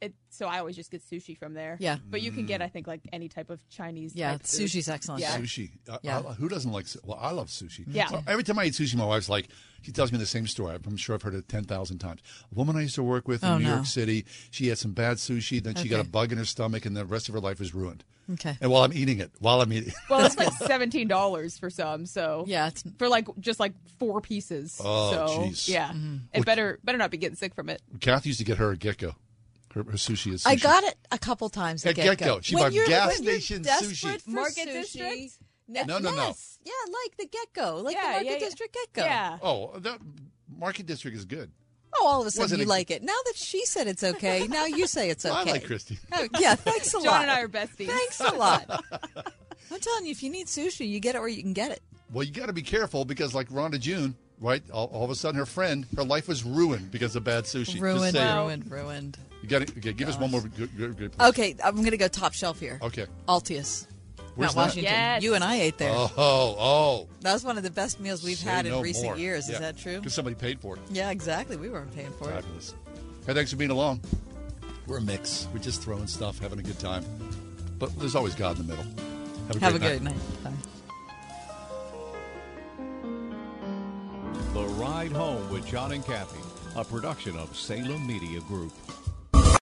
It, so I always just get sushi from there. Yeah. but you can get I think like any type of Chinese. Yeah, type food. sushi's excellent. Yeah. Sushi. Uh, Yeah. I- who doesn't like? su- Well, I love sushi. Yeah. So every time I eat sushi, my wife's like, she tells me the same story. I'm sure I've heard it ten thousand times. A woman I used to work with in Oh, New no. York City, she had some bad sushi. Then she got a bug in her stomach, and the rest of her life was ruined. Okay. And while I'm eating it, while I'm eating, Well, it's like seventeen dollars for some. So yeah, it's, for like just like four pieces. Oh, so jeez. yeah, Mm-hmm. it better better not be getting sick from it. Kath used to get her a Get Go. Her, her sushi is. Sushi. I got it a couple times at At Get Get-Go. She When bought you're- gas station sushi. for Market sushi, District? No, no, no. yes. Yeah, like the Get Go, like Yeah, the Market yeah, yeah. District Get Go. Yeah. Oh, that Market District is good. Oh, all of a sudden Wasn't you a- like it. Now that she said it's okay, now you say it's okay. I like Christy. Oh, yeah, thanks a lot. John and I are besties. Thanks a lot. I'm telling you, if you need sushi, you get it where you can get it. Well, you got to be careful because, like Rhonda June, right? All, all of a sudden, her friend, her life was ruined because of bad sushi. Ruined, saying. ruined, ruined. You got to okay, give us one more good, good, good place. Okay, I'm going to go top shelf here. Okay. Altius. Where's Mount that? Washington. Yes. You and I ate there. Oh, oh. That was one of the best meals we've Say had in no recent more. years. Is that true? Because somebody paid for it. Yeah, exactly. We weren't paying for it. Fabulous. Hey, thanks for being along. We're a mix. We're just throwing stuff, having a good time. But there's always God in the middle. Have a Have a great good night. Bye. The Ride Home with John and Kathy, a production of Salem Media Group.